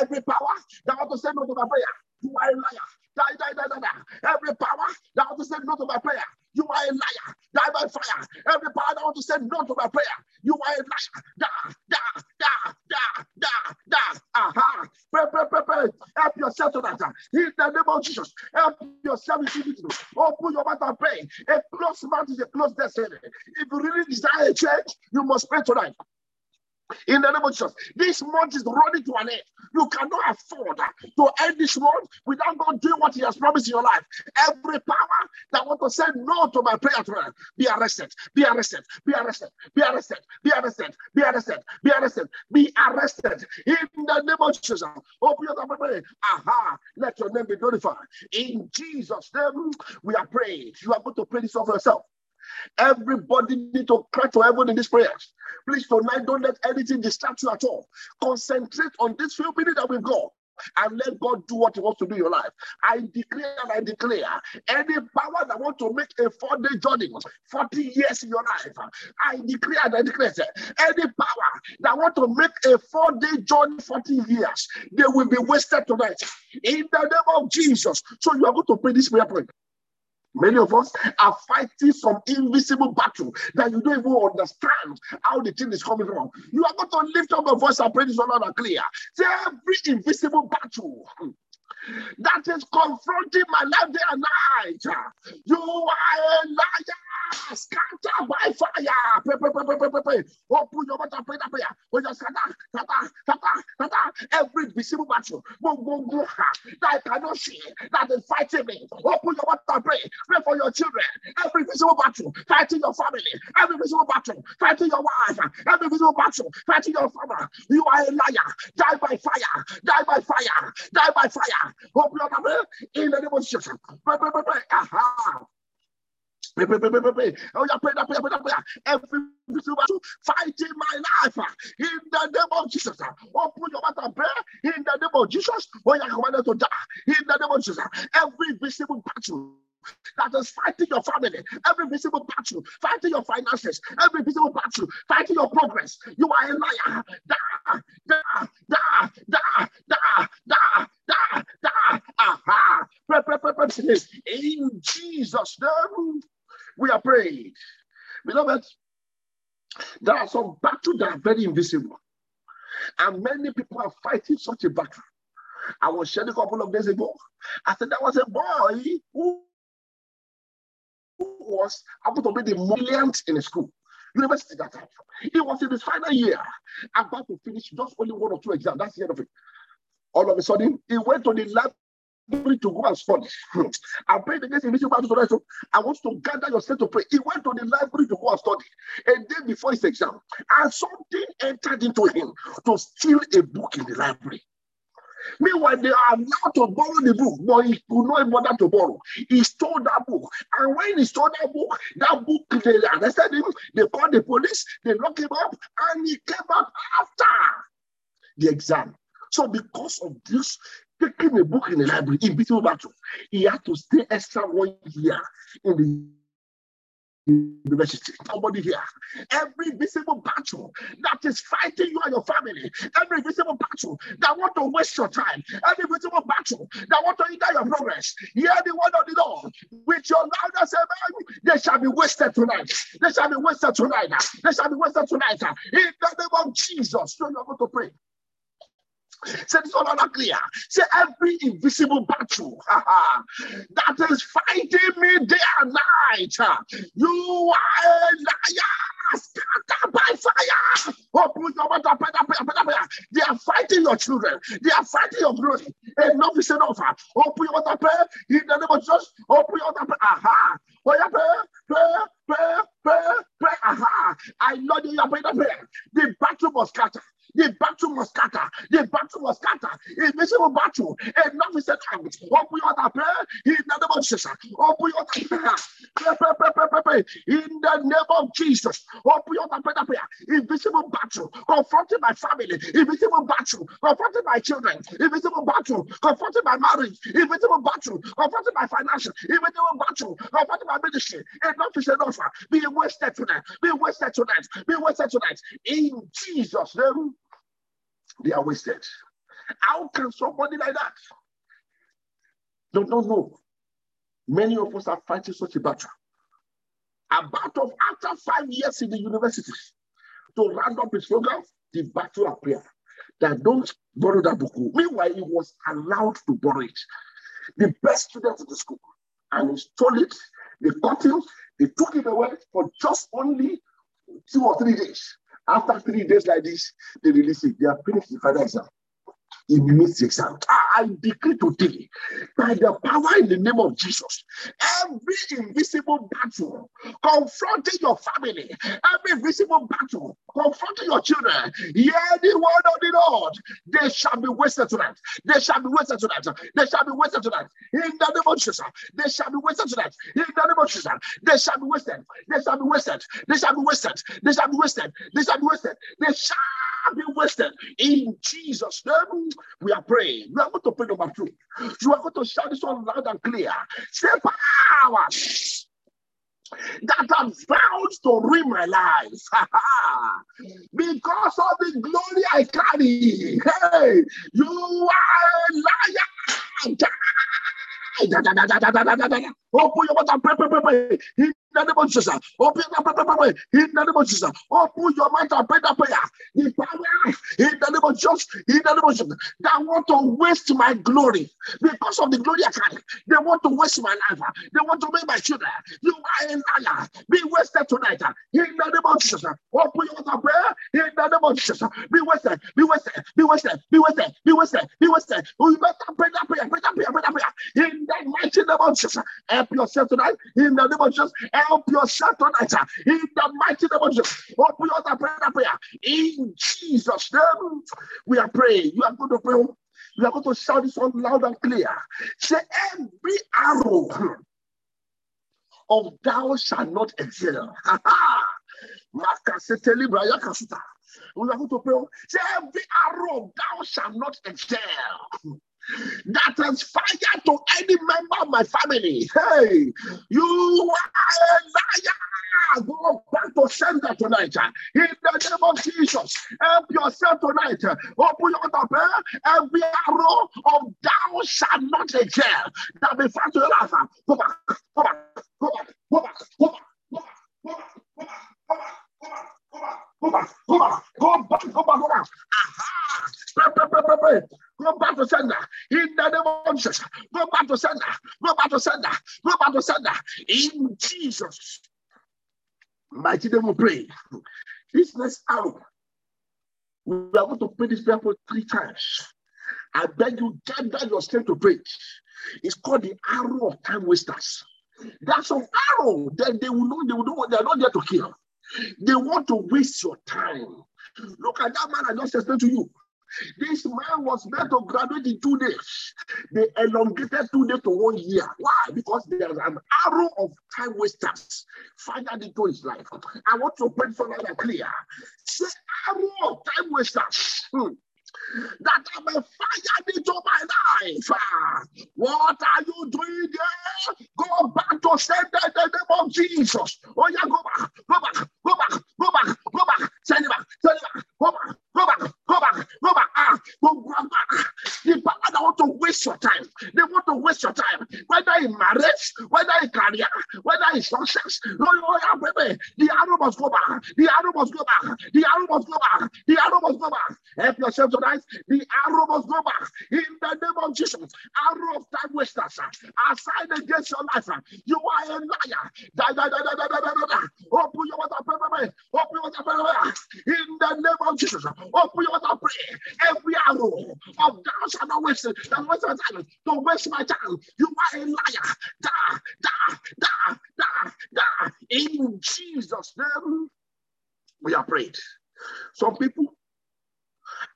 Every power that want to say no to my prayer, you are a liar. Die, die, die, die, die. Every power that want to say no to my prayer, you are a liar. Die by fire. Every power that want to say no to my prayer, you are a liar. Da, da, da, da, da, da. Aha. Pray, pray, pray, pray. Help yourself to that. In the name of Jesus, help yourself in Open your mouth and pray. A closed mouth is a closed destiny. If you really desire a change, you must pray tonight. In the name of Jesus, this month is running to an end. You cannot afford to end this month without God doing what He has promised in your life. Every power that want to say no to my prayer tonight, be arrested, be arrested, be arrested, be arrested, be arrested, be arrested, be arrested, be arrested. In the name of Jesus, open your mouth pray. Aha, let your name be glorified. In Jesus' name, we are praying. You are going to pray this over yourself. Everybody need to cry to heaven in these prayers. Please tonight, don't let anything distract you at all. Concentrate on this few minutes that we've got and let God do what He wants to do in your life. I declare and I declare any power that want to make a four day journey, 40 years in your life, I declare and I declare any power that want to make a four day journey 40 years, they will be wasted tonight in the name of Jesus. So you are going to pray this prayer point. Many of us are fighting some invisible battle that you don't even understand how the thing is coming from. You are going to lift up your voice and pray this one clear. Say every invisible battle that is confronting my life day and night. You are a liar scatter by fire. Pray, pray, pray, pray, pray, pray. Open your mouth and pray that prayer. When you scatter, scatter, scatter, scatter every visible battle that I cannot see that is fighting me. Open your mouth and pray. Pray for your children. Every visible battle fighting your family. Every visible battle fighting your wife. Every visible battle fighting your father. You are a liar. Die by fire. Die by fire. Die by fire. Open your mouth in the name of Jesus. Pray, pray, pray, pray. Aha. Pray, pray, pray, pray, pray. Oh, yeah, pray, pray, pray, pray, pray. Every battle fighting my life in the name of Jesus. Open your mouth and pray in the name of Jesus. Oh, yeah, commanded to die in the name of Jesus. Every visible battle that is fighting your family, every visible battle, fighting your finances, every visible battle, fighting your progress. You are a liar. Da, da, da, da, da, da, da, da. Aha. In Jesus' name we are praying. Beloved, there are some battles that are very invisible. And many people are fighting such a battle. I was sharing a couple of days ago. I said there was a boy who was able to be the brilliant in the school. University that time. He was in his final year, about to finish just only one or two exams. That's the end of it. All of a sudden, he went to the lab to go and study. I prayed against invisible battles I want to gather yourself to pray. He went to the library to go and study. A day before his exam, and something entered into him to steal a book in the library. Meanwhile, they are allowed to borrow the book, but he could not bother to borrow. He stole that book. And when he stole that book, that book, they arrested him, they called the police, they locked him up, and he came out after the exam. So because of this, taking a book in the library, in between battle, he had to stay extra one year in the university. Here. Every visible battle that is fighting you and your family, every visible battle that want to waste your time, every visible battle that want to hinder your progress, hear the word of the Lord with your loudest amen. They shall be wasted tonight. They shall be wasted tonight. They shall be wasted tonight. In the name of Jesus. So you're going to pray. All not clear. Say every invisible battle that is fighting me day and night. You are a liar. Scattered by fire. Open your mouth. They are fighting your children. They are fighting your glory. Enough is enough. Open your mouth. In the name of Jesus. Open your mouth. Aha. Oh yeah, pray, pray, pray, pray, pray. Aha. I know you are praying. The battle must scatter. The battle must scatter. The battle must scatter. Invisible battle. Enough is out. Open your prayer in the name of Jesus. Open your prayer. Pray, pray, pray, pray, pray, pray. In the name of Jesus. Open your prayer. prayer. Invisible battle. Confronting my family. Invisible battle. Confronting my children. Invisible battle. Confronting my marriage. Invisible battle. Confronting my financial. Invisible battle. Confronting my ministry. Enough is enough. Be wasted tonight. Be wasted tonight. Be wasted tonight. In Jesus' name they are wasted. How can somebody like that? No, no, no. Many of us are fighting such a battle. A battle after five years in the university to round up his program, the battle of prayer. That don't borrow that book. Meanwhile, he was allowed to borrow it. The best student in the school. And he stole it. They caught him. They took him away for just only two or three days. After three days like this, they release it. They are finished the final exam meets the exam. Ah, I decree today, by the power in the name of Jesus, every invisible battle confronting your family, every invisible battle confronting your children, hear the word of the Lord. They shall be wasted tonight. They shall be wasted tonight. They shall be wasted tonight. In the name of Jesus, they shall be wasted tonight. In the name of Jesus, they shall be wasted. They shall be wasted. They shall be wasted. They shall be wasted. They shall be wasted. They shall. In Jesus' name, we are praying. We are going to pray number two. You are going to shout this one loud and clear. Say powers that have vowed to ruin my life because of the glory I carry. Hey, you are a liar. Open your mouth and pray, pray, pray, pray. In the name of Jesus. Open pray, pray. In the name of Jesus. Open your mouth and pray that prayer. The in the name of Jesus. In the name of Jesus. That want to waste my glory because of the glory I carry. They want to waste my life. They want to make my children. You are a liar. Be wasted tonight. In the name of Jesus. Open your mouth and pray. In the name of Jesus. Be wasted. Be wasted. Be wasted. Be wasted. Be wasted. Be wasted. You better pray that prayer. Pray that prayer. Pray that prayer. In the mighty name of Jesus. Help yourself tonight. In the name of Jesus. Help yourself tonight. In the mighty name of Jesus. Open your mouth pray prayer. In Jesus' name, we are praying. You are going to pray. You are going to shout this one loud and clear. Say, every arrow of thou shalt not excel. We are going to pray. Say, every arrow thou shalt not excel that has fire to any member of my family. Hey, you are a liar. Go back to sender tonight. In the name of Jesus, help yourself tonight. Open your door. Every arrow of thou shall not excel. That be found to your life. Go back. Go back. Go back. Go back. Go back. Go back. Go back. Go back. Go back. Go back. Go back, go back, go back, go back, go back. Aha! Pray, pray, pray, pray, pray. Go back to sender. In the name of Jesus. Go back to sender. Go back to sender. Go back to sender. In Jesus. Mighty name we pray. This next hour, we are going to pray this prayer for three times. I beg you, gather your strength to pray. It's called the arrow of time wasters. That's some arrow. Then they will know they will know they are not there to kill. They want to waste your time. Look at that man I just explained to you. This man was meant to graduate in two days. They elongated two days to one year. Why? Because there's an arrow of time wasters fired into his life. I want to for that clear. Say arrow of time wasters. Hmm that I may fire into my life. What are you doing there? Go back to send in the name of Jesus. Oh, yeah, go back, go back, go back, go back, go back, send it back, send it back, go back, go back, go back, go back, ah, go back. The power that want to waste your time, they want to waste your time, whether in marriage, whether in career, whether in success. No, no, yeah, baby. The arrow must go back, the arrow must go back, the arrow must go back, the arrow must go yourself tonight. The arrow must go back in the name of Jesus. Arrow of time wasters assigned against your life. You are a liar. Da, da, da, da, da, da, da, da. Open your mouth pray, Open your mouth pray. In the name of Jesus. Open your mouth pray. Every arrow of thou shalt not waste it. That waste my time. Don't waste my time. You are a liar. Da, da, da, da, da. In Jesus' name, we are prayed. Some people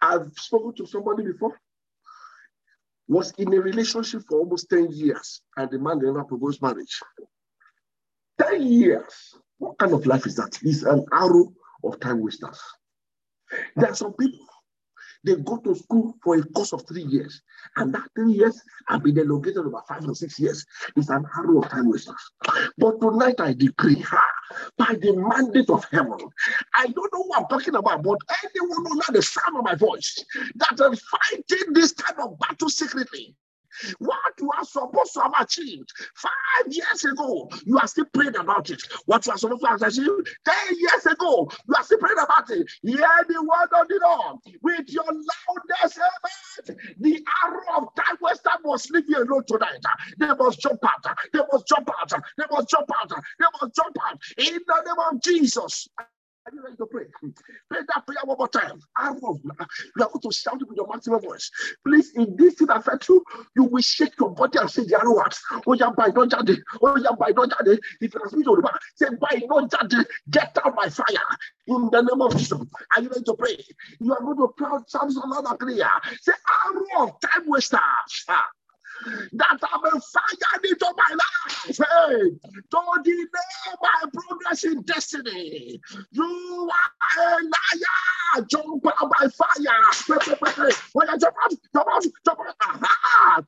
I've spoken to somebody before, was in a relationship for almost 10 years, and the man never proposed marriage. 10 years. What kind of life is that? It's an arrow of time wasters. There are some people, They go to school for a course of three years. And that three years have been elongated over five or six years. It's an arrow of time wasters. But tonight I decree, by the mandate of heaven, I don't know what I'm talking about, but anyone who heard the sound of my voice that is fighting this kind of battle secretly, what you are supposed to have achieved five years ago, you are still praying about it. What you are supposed to have achieved ten years ago, you are still praying about it. Hear the word of the Lord with your loudest amen. The arrow of time waster must leave you alone tonight. They must jump out. They must jump out. They must jump out. They must jump out in the name of Jesus. Are you ready to pray? Pray that prayer one more time. You are going to shout it with your maximum voice. Please, if this thing affects you, you will shake your body and say arrow words. Oh, yeah, by no jade. Oh, yeah, by no jade. If speaking to the back, say by no jade. Get out by fire in the name of Jesus. Are you ready to pray? You are going to proud Psalms another clear. Say arrow of time wasters ah. That have been fired into my life hey, to delay my progress in destiny. You are a liar. Jump out by fire. When oh, you jump out, jump out, jump out. Aha.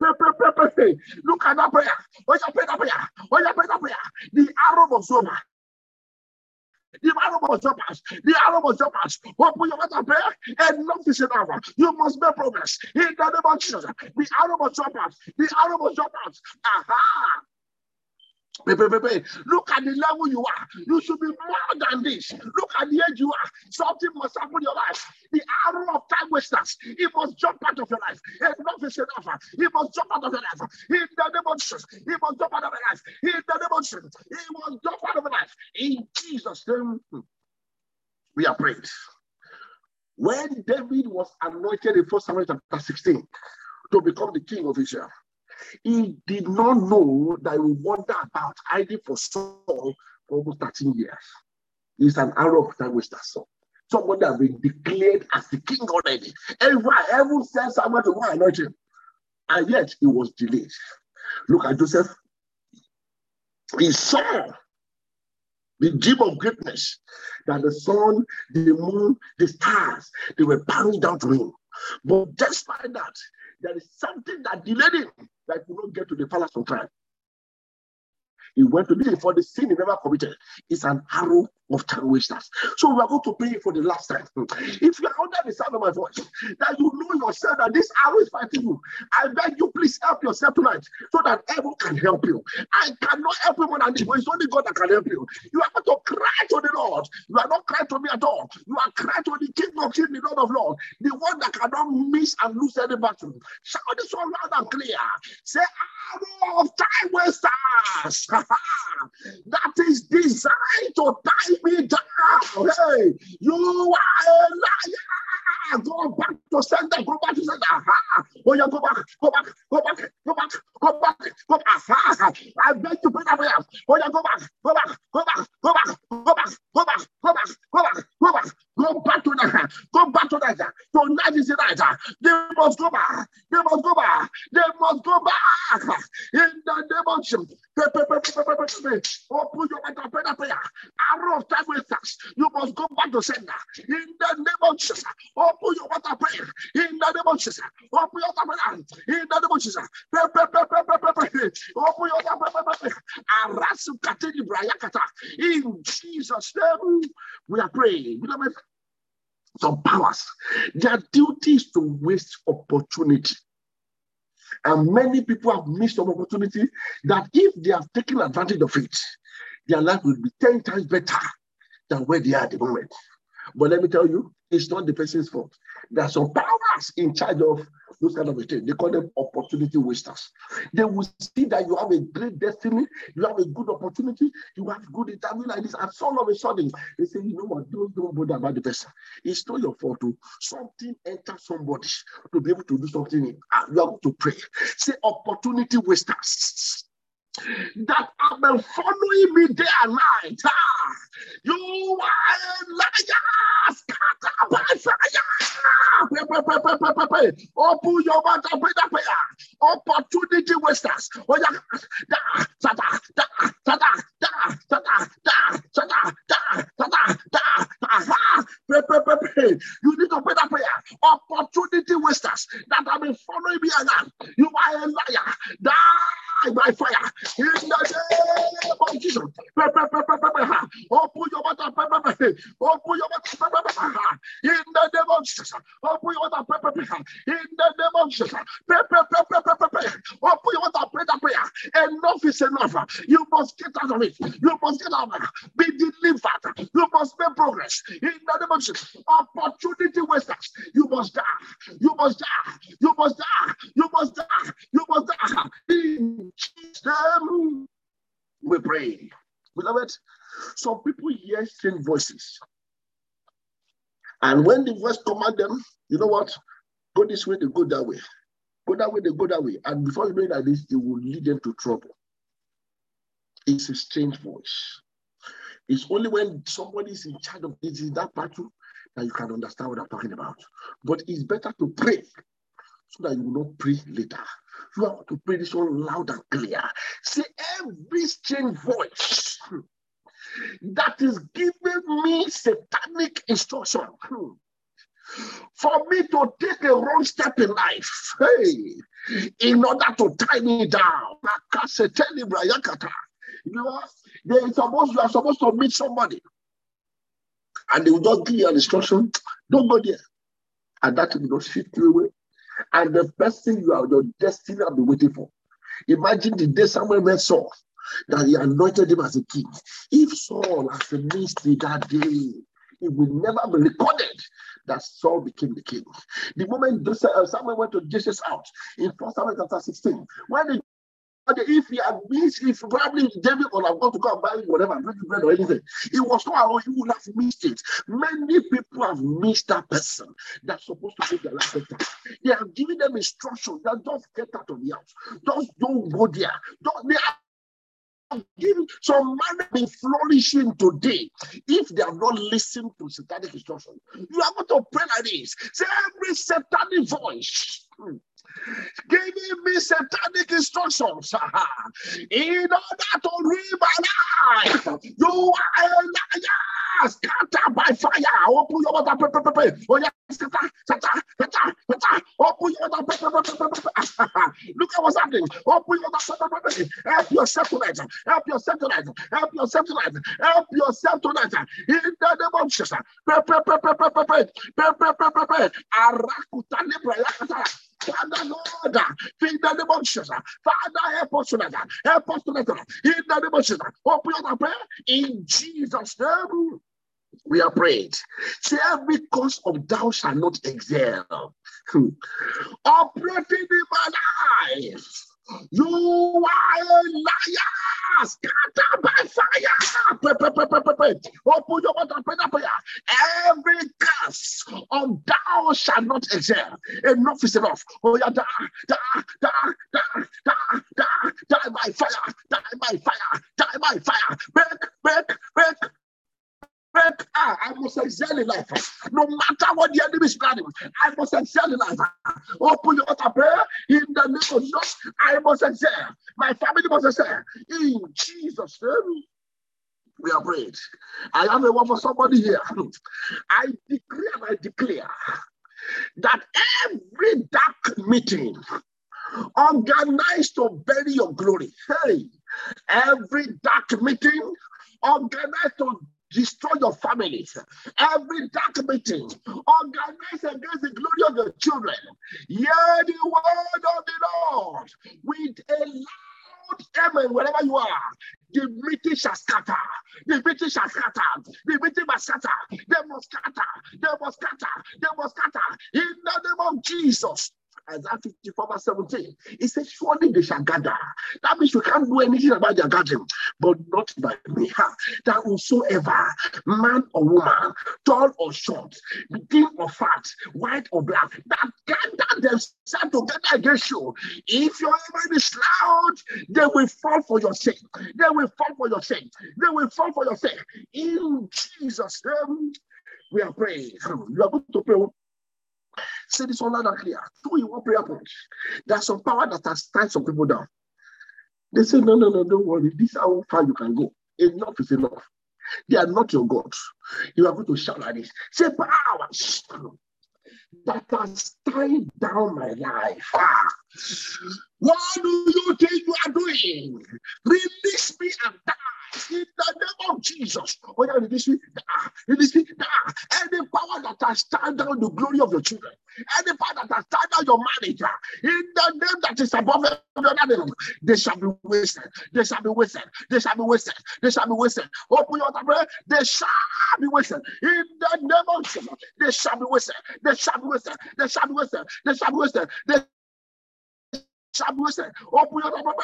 Look at that prayer. Oh, when you pray that prayer, oh, when you pray that prayer, the arrow was over. The arrow must jump out. The arrow must jump out. Open your mouth and pray. Enough is enough. You must make progress. In the name of Jesus. The arrow must jump out. The arrow must jump out. Aha. Look at the level you are. You should be more than this. Look at the age you are. Something must happen in your life. The arrow of time wasters, it must jump out of your life. Enough is enough. It must jump out of your life. In the name of Jesus, it must jump out of your life. In the name of Jesus, it must jump out of your life. In Jesus' name, we are praying. When David was anointed in 1 Samuel chapter 16 to become the king of Israel, he did not know that he would wander about hiding for Saul for almost 13 years. It's an arrow of time waster. So somebody has been declared as the king already. Everyone, everyone sent someone to go anoint him. And yet he was delayed. Look at Joseph. He saw the dream of greatness that the sun, the moon, the stars, they were bowing down to him. But despite that, there is something that delayed him that could not get to the palace on time. He went to this for the sin he never committed. It's an arrow of time wasters. So we are going to pray for the last time. If you are under the sound of my voice, that you know yourself that this arrow is fighting you, I beg you, please help yourself tonight so that everyone can help you. I cannot help this, but it's only God that can help you. You are going to cry to the Lord. You are not crying to me at all. You are crying to the King of Kings, the Lord of Lords, the one that cannot miss and lose any battle. Shout this one loud and clear. Say, arrow of time wasters that is designed to tie me down. Hey, you are a liar. Go back to center. Go back to center. Aha. Oh, yeah, go back. Go back. Go back. Go back. Go back. Go back. Aha. I beg you, put that prayer. Oh, yeah, go back. Go back. Go back. Go back. Go back. Go back. Go back. Go back. Go back. Go back to that. Go back to that. Tonight is the night. They must go back. They must go back. They must go back. In the name of Jesus. Open your mouth and pray that prayer. Arrow of time wasters. You must go back to sender. In the name of Jesus. Open your mouth and pray. In the name of Jesus. Open your mouth and pray. In the name of Jesus. Pray, pray, pray, pray, pray, pray, pray. Open your mouth and pray, pray, pray. Arasu katini brayakata. In Jesus' name, we are praying. Beloved, some powers. Their duty is to waste opportunity. And many people have missed an opportunity that if they have taken advantage of it, their life will be 10 times better than where they are at the moment. But let me tell you, it's not the person's fault. There are some powers in charge of those kind of things. They call them opportunity wasters. They will see that you have a great destiny, you have a good opportunity, you have good interview like this, and all of a sudden they say, you know what, don't, don't bother about the person. It's not your fault. Too. Something enter somebody to be able to do something. You going to pray. Say opportunity wasters that have been following me day and night. Ah, you are a liar. Open your mouth and pray that prayer. Opportunity wasters. Oh, yeah. Da, da, da, da, da, da, da, da, da, da, da, da, da, da, Aha! Pray, pray, pray, pray. You need to pray that prayer. Opportunity wasters that have been following me around. You are a liar. Die by fire. In the name of Jesus. Open your mouth. Pray, pray. Open your mouth. Pray, pray. In the name of Jesus. Open your mouth. Pray, pray. In the name of Jesus. Pray, pray, pray, pray, pray, pray. Open your mouth. Pray that prayer. Enough is enough. You must get out of it. You must get out of it. Be delivered. You must make progress. In the name of Jesus. Opportunity wasters. You must die. You must die. You must die. Strange voices. And when the voice command them, you know what? Go this way, they go that way. Go that way, they go that way. And before you know it like this, it will lead them to trouble. It's a strange voice. It's only when somebody is in charge of this, that battle that you can understand what I'm talking about. But it's better to pray so that you will not pray later. You have to pray this one loud and clear. Say every strange voice that is giving me satanic instruction hmm. for me to take a wrong step in life, hey, in order to tie me down. You know? They supposed you are supposed to meet somebody, and they will just give you an instruction. Don't go there, and that will not shift you away. And the person you are your destiny will be waiting for. Imagine the day someone met Saul that he anointed him as a king. If Saul has a ministry that day, it will never be recorded that Saul became the king. The moment uh, Samuel went to Jesse's house in 1 Samuel chapter 16, when the if he had missed, if probably David would have gone to go and buy whatever, bread or anything, it was not how he would have missed it. Many people have missed that person that's supposed to be life better. They have given them instruction that don't get out of the house, don't, don't go there. Don't, they are man been flourishing today if they have not listened to satanic instruction. You are going to pray like this. Say every satanic voice. Hmm, giving me satanic instructions in order to read my life. You are a liar. Scatter by fire. Open your mouth. Oh, yeah. Scatter, scatter, scatter, scatter. Open your mouth. Look at what's happening. Open your mouth. Help yourself tonight. Help yourself tonight. Help yourself tonight. Help yourself tonight. In the name of Jesus. Arakuta. Father, Lord, in the name Father, help us tonight, help us tonight, in the name open your prayer in Jesus' name. We are prayed. Say every cause of thou shall not excel. Hmm. Operating in my life you are a liar. Scatter by fire. Pray, pray, pray, pray, pray, pray. Open your mouth and pray that prayer. Every curse of thou shall not excel. Enough is enough. Oh, yeah, die, die, die, die, die, die, die by fire. Die by fire. Die by fire. Break, break, break, I must excel in life. No matter what the enemy is planning, I must excel in life. Open your altar prayer in the name of Jesus. I must excel. My family must excel. In Jesus' name. We are prayed. I have a word for somebody here. I decree and I declare that every dark meeting organized to bury your glory, hey, every dark meeting organized to destroy your families. Every dark meeting organized against the glory of your children. Hear the word of the Lord with a loud amen wherever you are. The meeting shall scatter. The meeting shall scatter. The meeting must scatter. They must scatter. They must scatter. They must scatter. In the name of Jesus. Isaiah 54 verse 17. He said, Surely they shall gather. That means you can't do anything about their gathering, but not by me. That whosoever, man or woman, tall or short, thin or fat, white or black, that gather themselves together against you. If your enemy is loud, they will fall for your sake. They will fall for your sake. They will fall for your sake. In Jesus' name, we are praying. You are going to pray Say this one loud and clear. Two in one prayer point. There's some power that has tied some people down. They say, no, no, no, don't worry. This is how far you can go. Enough is enough. They are not your God. You are going to shout like this. Say power that has tied down my life. Ah. What do you think you are doing? Release me and die in the name of Jesus. Oh, yeah, release me. Ah, release me. Ah, any power that has tied down the glory of your children, any power that has tied down your marriage, ah, in the name that is above every other name, they shall be wasted. They shall be wasted. They shall be wasted. They shall be wasted. Open your prayer. They shall be wasted. In the name of Jesus, they shall be wasted. They shall be wasted. They shall be wasted. They shall be wasted. They be. Open your mouth.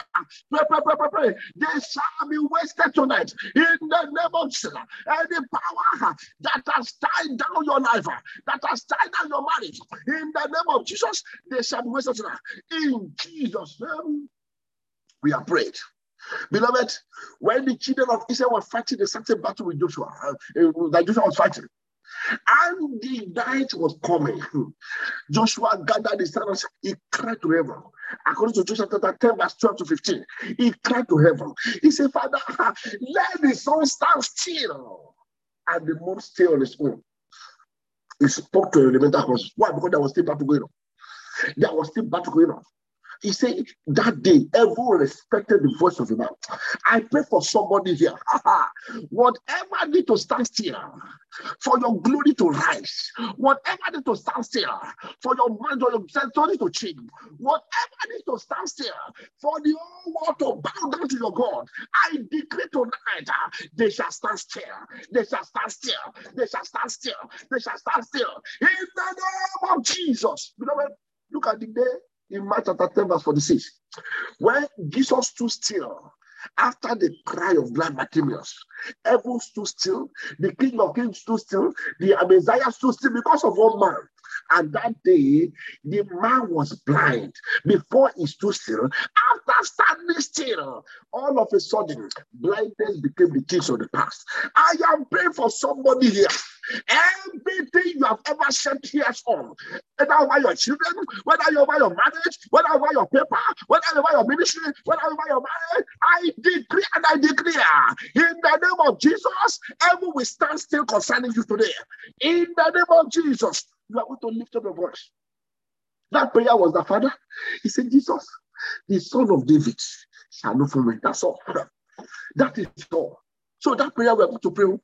Pray, pray, pray, pray, pray. They shall be wasted tonight. In the name of Jesus. Any power that has tied down your life, that has tied down your marriage, in the name of Jesus, they shall be wasted tonight. In Jesus' name, we are prayed. Beloved, when the children of Israel were fighting the certain battle with Joshua, uh, that Joshua was fighting, and the night was coming. Joshua gathered his sons, he cried to heaven. According to Joshua chapter 10, verse 12 to 15, he cried to heaven. He said, Father, let the sun stand still and the moon stay on its own. He spoke to the elemental causes. Why? Because there was still battle going on. There was still battle going on. He said that day, everyone respected the voice of the man. I pray for somebody here. Whatever need to stand still for your glory to rise, whatever need to stand still for your mind or your sensory to change, whatever need to stand still for the whole world to bow down to your God, I decree tonight uh, they shall stand still. They shall stand still. They shall stand still. They shall stand still. In the name of Jesus. Beloved, look at the day in Mark chapter 10, verse 46. When Jesus stood still after the cry of blind Bartimaeus, heaven stood still, the King of Kings stood still, the Messiah stood still because of one man. And that day, the man was blind before he stood still. Standing still, all of a sudden, blindness became the things of the past. I am praying for somebody here. Everything you have ever shed tears on, whether over your children, whether you over your marriage, whether over your paper, whether over your ministry, whether over your marriage, I decree and I declare in the name of Jesus, heaven will stand still concerning you today. In the name of Jesus, you are going to lift up your voice. That prayer was the Father. He said, Jesus, the son of David, shall know for me. That's all. That is all. So that prayer we're going to pray.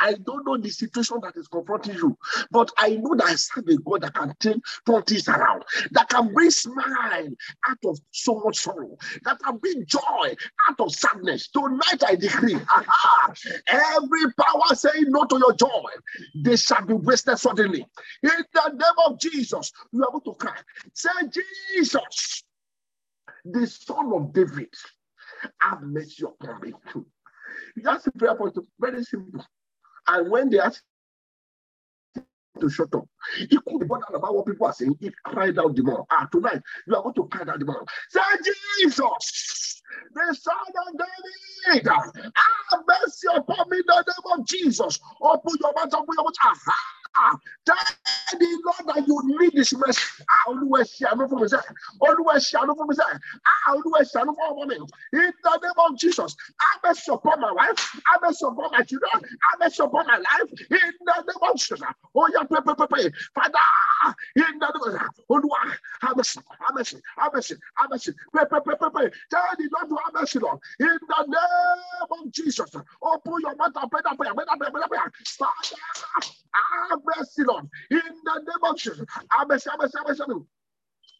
I don't know the situation that is confronting you, but I know that I serve a God that can turn, turn things around, that can bring smile out of so much sorrow, that can bring joy out of sadness. Tonight I decree, aha, every power saying no to your joy, they shall be wasted suddenly. In the name of Jesus, you are going to cry. Say, Jesus, the son of David, have mercy upon me. That's a prayer point. Very simple. And when they ask to shut up, he could be bothered about what people are saying. He cried out the more. Ah, tonight you are going to cry out the more. Say, Jesus, the Son of David, have mercy upon me in the name of Jesus. Open your mouth, open your mouth. Aha. Tell the Lord that you need this mercy. Olúwa ṣàánú fún mi sẹ́. Olúwa ṣàánú fún mi sẹ́. Ah, Olúwa ṣàánú fún ọmọ mi. In the name of Jesus, I may support my wife. I may support my children. I may support my life. In the name of Jesus. Oh, yeah, pray, pray, pray, pray. Father, in the name of Olúwa, have mercy, have mercy, have mercy, have mercy. Pray, pray, pray, pray, pray. Tell the Lord to have Lord. In the name of Jesus. Open your mouth and pray that prayer. Pray that prayer. Pray that. Father, have mercy, Lord. In the name of Jesus. Mercy, have mercy, mercy.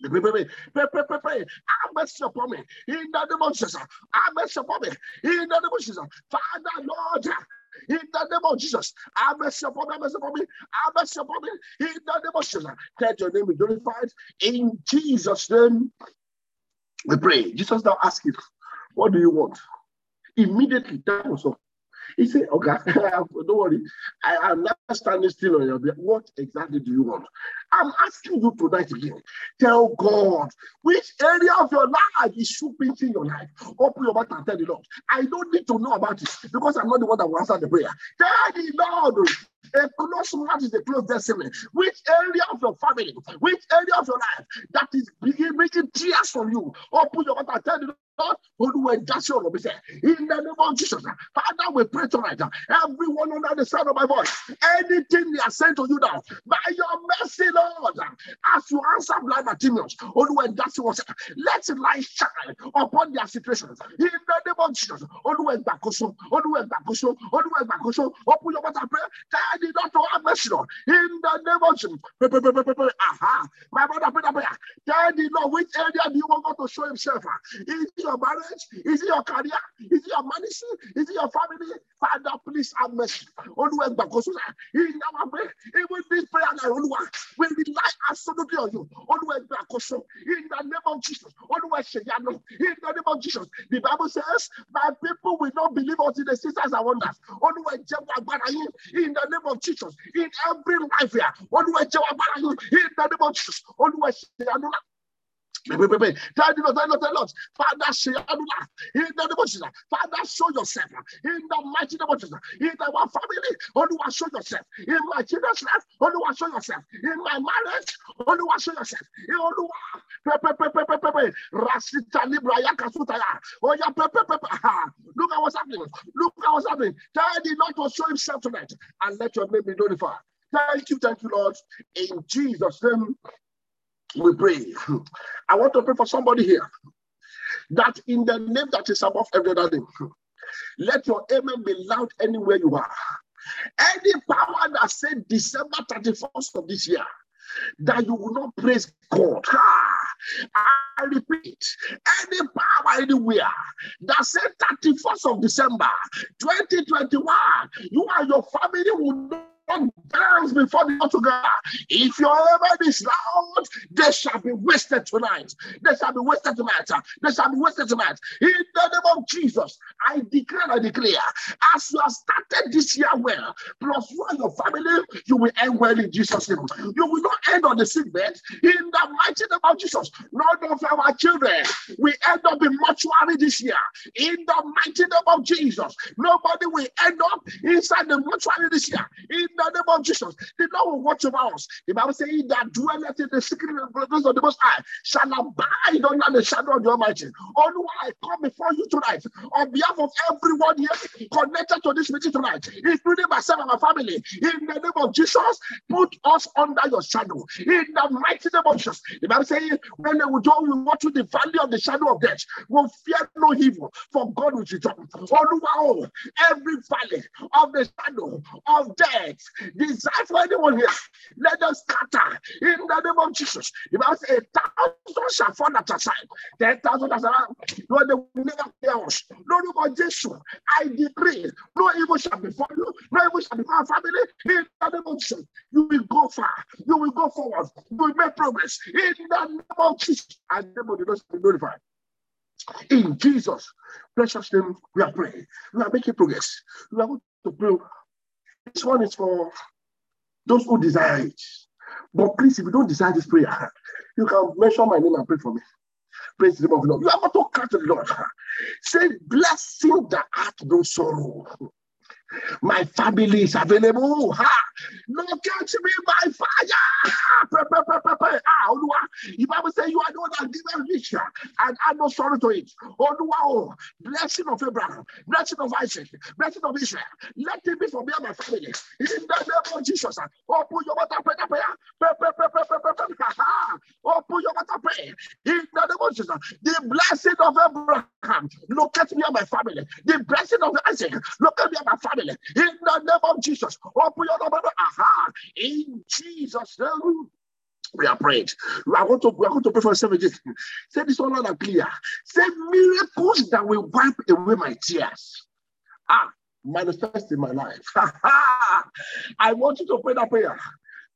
Pray, pray, pray, pray, pray. Have mercy upon me. In the name of Jesus. Have mercy upon me. In the name of Jesus. Father, Lord. In the name of Jesus, have mercy upon me, have mercy upon me, have mercy upon me. In the name of Jesus, let your name be glorified. In Jesus' name, we pray. Jesus now asked him, What do you want? Immediately, that was all. He said, Okay, don't worry. I am not standing still on your bed. What exactly do you want? I'm asking you tonight again. Tell God which area of your life is swooping in your life. Open your mouth and tell the Lord. I don't need to know about it because I'm not the one that will answer the prayer. Tell the Lord. A close match is a close destiny. Which area of your family, which area of your life that is bringing tears from you? Open your mouth and tell the Lord, who will just your Lord. in the name of Jesus, Father, we pray tonight. Everyone under the sound of my voice, anything they are sent to you now, by your mercy, Lord, as you answer blind Bartimaeus, let light shine upon their situations. In the name of Jesus, open your mouth and pray. Tell the not have mercy, Lord. In the name of Jesus. Aha. My brother, prayer. Tell the Lord which area do you want God to show himself? Is it your marriage? Is it your career? Is it your ministry? Is it your family? Father, please have mercy. Gbàkóso náà. In our way, even this prayer Olúwa, we rely absolutely on you. Olúwa gbàkóso. In the name of Jesus. Olúwa ṣèyanu. In the name of Jesus. The Bible says, my people will not believe until the sisters are wonders. Yín. In the name of Jesus. In every life here. In the name of Jesus. Olúwa ṣèyanu náà. Tell the Lord, tell Lord, Lord, Father, say, in the name of Jesus, Father, show yourself. In the mighty name of Jesus, in our family, only one show yourself, in my children's life, only one show yourself, in my marriage, only one show yourself, in only one, Rasita Libra Yakasutaya, oh yeah, look at what's happening, look at what's happening. Tell the Lord to show himself tonight and let your name be glorified. Thank you, thank you, Lord. In Jesus' name, we pray. I want to pray for somebody here that in the name that is above every other name, let your amen be loud anywhere you are. Any power that said December 31st of this year, that you will not praise God. I repeat, any power anywhere that said 31st of December 2021, you and your family will not dance before the altar God. If your amen is loud, they shall be wasted tonight. They shall be wasted tonight. They shall be wasted tonight. In the name of Jesus, I declare, I declare, as you have started this year well, plus you and your family, you will end well in Jesus' name. You will not end on the sick bed. In the mighty name of Jesus, none of our children will end up in mortuary this year. In the mighty name of Jesus, nobody will end up inside the mortuary this year. In the name of Jesus. The Lord will watch over us. The Bible says, He that dwelleth in the secret place of the Most High shall abide under the shadow of the Almighty. Only I come before you tonight on behalf of everyone here connected to this meeting tonight, including myself and my family. In the name of Jesus, put us under your shadow. In the mighty name of Jesus. The Bible says, when they will go, we walk through the valley of the shadow of death. We'll fear no evil, for God will return. Oh, every valley of the shadow of death Desire for anyone here. Let us scatter in the name of Jesus. The Bible says, a thousand shall fall at our side, ten thousand at our Lord, they will never fear us. Lord, God, Jesus, I decree, no evil shall befall you, no evil shall befall our family. In the name of Jesus, you will go far, you will go forward, you will make progress. In the name of Jesus, and the name of the Lord be glorified. In Jesus' precious name, we are praying. We are making progress. We are going to pray this one is for those who desire it. But please, if you don't desire this prayer, you can mention my name and pray for me. Praise the name of the Lord. You to cry to the Lord. Say, blessing the heart, no sorrow. My family is available. Ha! Look at me by fire. Pre, pre, pre, pre. Ah, Olúwa, I will say you are the one given rich and I'm no sorry to it. Olúwa, oh, blessing of Abraham, blessing of Isaac, blessing of Israel. Let it be for me and my family. In the name of Jesus, open your mouth and pray that prayer. Open your mouth and pray. In the name of Jesus, the blessing of Abraham, look at me and my family. The blessing of Isaac, look at me and my family. In the name of Jesus. Open your mouth. Aha. In Jesus' name. We are praying. We are going to, we are going to pray for seven days. Say this all and clear. Say miracles that will wipe away my tears. Ah, manifest in my life. I want you to pray that prayer.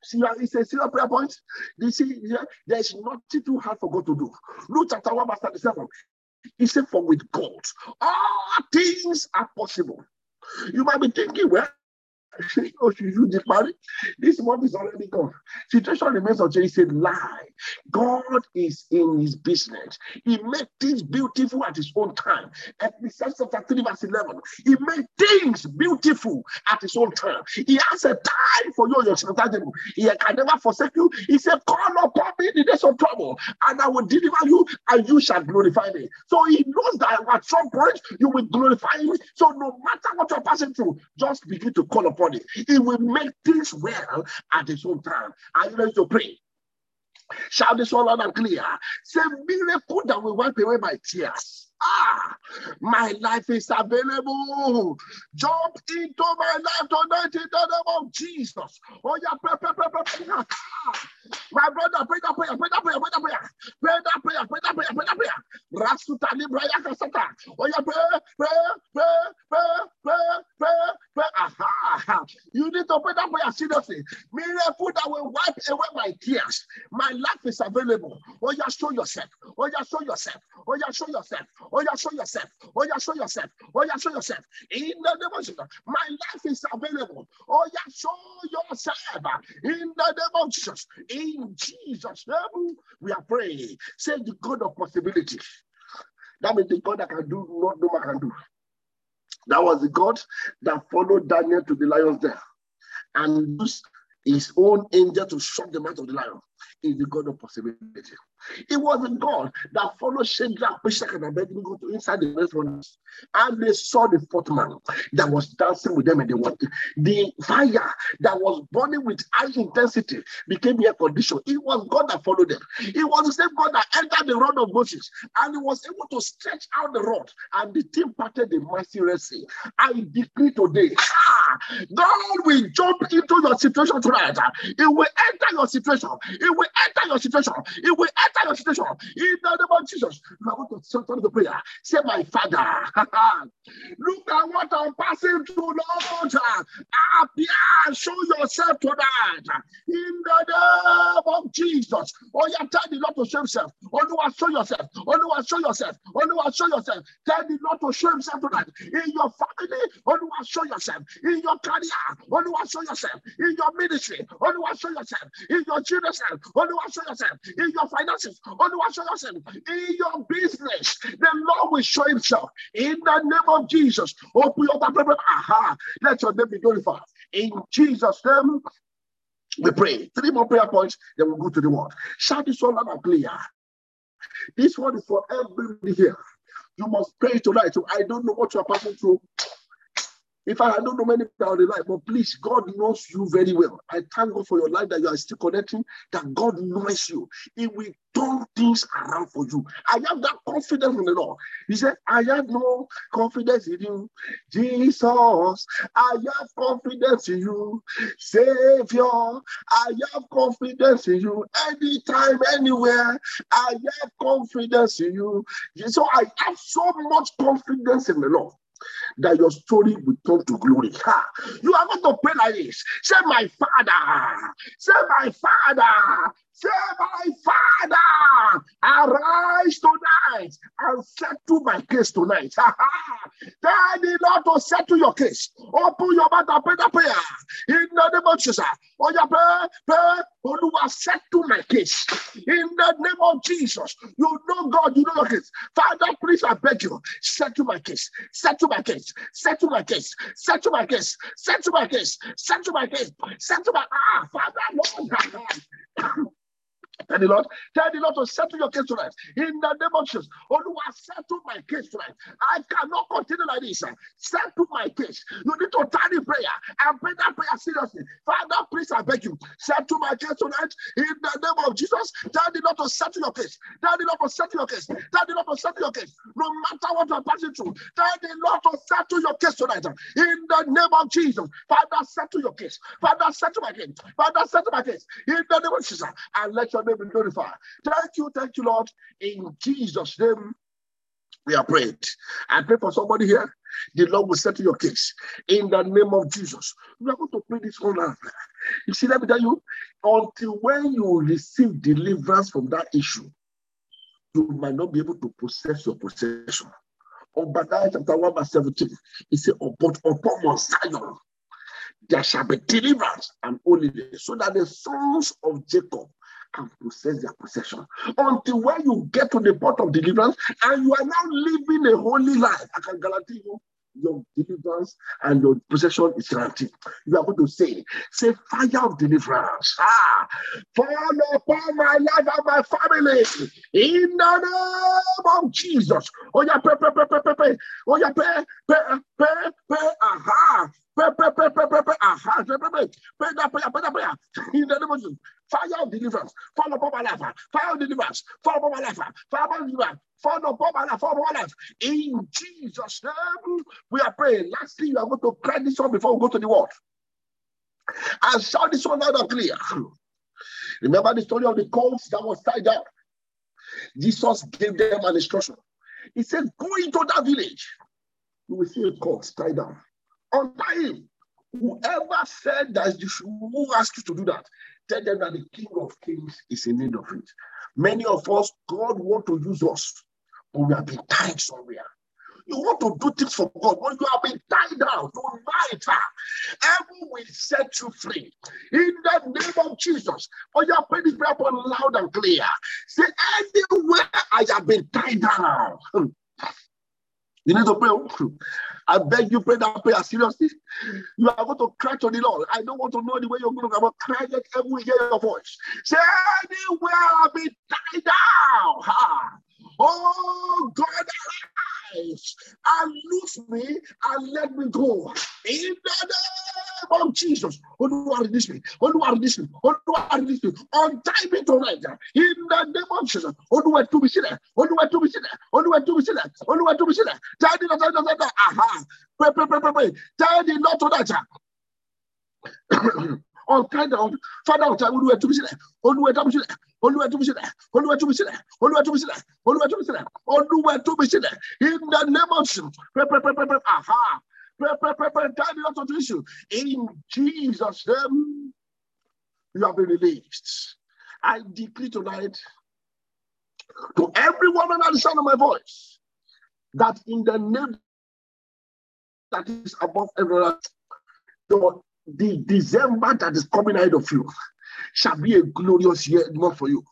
See, it's a serious prayer point. You see, there's nothing too hard for God to do. Luke chapter 1, verse 37. He said, For with God, all things are possible. You might be thinking, well, This month is already gone. Situation remains unchanged. He said, lie. God is in his business. He made things beautiful at his own time. Ecclesiastes chapter 3, verse 11. He made things beautiful at his own time. He has a time for you, your children. He can never forsake you. He said, Call upon me in the days of trouble, and I will deliver you, and you shall glorify me. So he knows that at some point you will glorify him. So no matter what you're passing through, just begin to call upon it. He will make things well at his own time. Are you ready to pray? Shout this one loud and clear. Say miracle that will wipe away my tears. Ah, my life is available. Jump into my life tonight in the name of Jesus. Oh, yeah, pray, pray, pray, pray, pray. My brother, pray that prayer, pray that prayer, pray that prayer, pray that prayer, pray that prayer, pray that prayer. Rasuta libra yakasata. Oh, yeah, pray, pray, pray, pray, pray, pray, pray. Aha. You need to pray that prayer seriously. Miracle that will wipe away my tears. My life is available. Oh, yeah, show yourself. Oh, yeah, show yourself. Oh, yeah, show yourself. Oh, yeah, show yourself. Oh, yeah, show yourself. Oh, yeah, show yourself. In the name of Jesus, my life is available. Oh, yeah, show yourself. In the name of Jesus. In Jesus' name, we are praying. Say the God of possibility. That means the God that can do what no man can do. That was the God that followed Daniel to the lion's den and used his own angel to shut the mouth of the lion. Is the God of possibility. It was a God that followed Shadrach, Meshach, and Abednego to inside the restaurant, and they saw the fourth man that was dancing with them and the water. The fire that was burning with high intensity became air condition. It was God that followed them. It was the same God that entered the rod of Moses, and he was able to stretch out the rod, and the team parted the mighty Red. I decree today, ah, God will jump into your situation tonight. It will enter your situation. It will enter your situation. It will enter enter your situation in the name of Jesus. You are going to turn the prayer. Say, My Father, look at what I'm passing through, Lord. Appear, show yourself tonight in the name of Jesus. Oh, yeah, tell the Lord to show himself. Oh, no, show yourself. Oh, no, show yourself. Oh, no, show yourself. Tell the Lord to show himself tonight in your family. Oh, no, show yourself in your career. Oh, no, show yourself in your ministry. Oh, no, show yourself in your children's life. Oh, no, show yourself in your finances finances. Only show yourself in your business. The Lord will show himself in the name of Jesus. Open your mouth. Aha. Let your name be glorified. In Jesus' name, we pray. Three more prayer points, then we'll go to the word. Shout this one loud and clear. This one is for everybody here. You must pray tonight. So I don't know what you're passing through. Fact, I don't know many people in the life, but please, God knows you very well. I thank God for your life that you are still connecting, that God knows you. He will turn things around for you. I have that confidence in the Lord. He said, I have no confidence in you, Jesus. I have confidence in you, Savior. I have confidence in you anytime, anywhere. I have confidence in you. So I have so much confidence in the Lord that your story will turn to glory. Ha. You are going to pray like this. Say, My Father. Say, My Father. Say, My Father. Arise tonight and settle my case tonight. Tell the Lord to settle your case. Open your mouth and pray the prayer. In the name of Jesus. Oh, yeah, pray, pray. Oluwa, settle my case. In the name of Jesus. You know God, you know your case. Father, please, I beg you, settle my case. Settle my case. Settle my case. Settle my case. Settle my case. Settle my case. Settle my ah, Father, Lord. The Lord, tell the Lord to settle your case tonight. In the name of Jesus. Oluwa, settle my case tonight. I cannot continue like this. Settle my case. You need to tarry prayer and pray that prayer seriously. Father, please, I beg you, settle my case tonight. In the name of Jesus, tell the Lord to settle your case. Tell the Lord to settle your case. Tell the Lord to settle your case. No matter what you're passing through, tell the Lord to settle your case tonight. In the name of Jesus. Father, settle your case. Father, settle my case. Father, settle my case. In the name of Jesus. And let your name glorified. Thank you, thank you, Lord. In Jesus' name, we are prayed. I pray for somebody here. The Lord will settle your case in the name of Jesus. We are going to pray this one now. You see, let me tell you, until when you receive deliverance from that issue, you might not be able to possess your possession. Obadiah chapter 1, verse 17, he said, But upon Mount Zion, there shall be deliverance and holiness, so that the sons of Jacob can possess their possession. Until when you get to the point of deliverance and you are now living a holy life, I can guarantee you your deliverance and your possession is guaranteed. You are going to say, say fire of deliverance. Ah, fall upon my life and my family in the name of Jesus. Oh yeah, pay, pay, pay, pay, pay, pay. Oh yeah, pay, pay, pay, pay. Aha. Pay, pay, pay, pay, pay, pay. Aha. Pay, pay, pay. Pay that prayer, pay that prayer. In the name of Jesus. Fire of deliverance. Fall upon my life. Fire of deliverance. Fall upon my life. Fire upon deliverance. Fall upon my life. Fall upon my life. In Jesus' name, we are praying. Lastly, you are going to cry this one before we go to the word. And shout this one loud and clear. Remember the story of the colt that was tied down. Jesus gave them an instruction. He said, Go into that village. You will see a colt tied down. Untie him. Whoever said that you should, who asked you to do that, tell them that the King of Kings is in need of it. Many of us, God want to use us, but we have been tied somewhere. You want to do things for God, but you have been tied down tonight. Heaven will set you free. In the name of Jesus. Oh, you pray this prayer loud and clear. Say, anywhere I have been tied down. You need to pray. Oh. I beg you, pray that prayer seriously. You are going to cry to the Lord. I don't want to know the way you're going to come. Cry, let everyone hear your voice. Say, anywhere I've been tied down. Ha. Oh, God, arise and loose me and let me go. In the name of Jesus. Olúwa release me. Olúwa release me. Olúwa release me. Untie me tonight. In the name of Jesus. Olúwa tú mi sílẹ̀. Olúwa tú mi sílẹ̀. Olúwa tú mi sílẹ̀. Olúwa tú mi sílẹ̀. Tell the Lord, tell the Lord, aha. Pray, pray, pray, pray, pray. Tell the Lord tonight. Untie the Father, untie Olúwa tú mi sílẹ̀. Olúwa tú mi sílẹ̀. Olúwa tú mi sílẹ̀. Olúwa tú mi sílẹ̀. Olúwa tú mi sílẹ̀. Olúwa tú mi sílẹ̀. Olúwa tú mi sílẹ̀. In the name of Jesus. Aha. The Lord to issue. In Jesus' name, you have been released. I decree tonight to everyone under the sound of my voice that in the name that is above everyone, the, the December that is coming ahead of you shall be a glorious year month for you.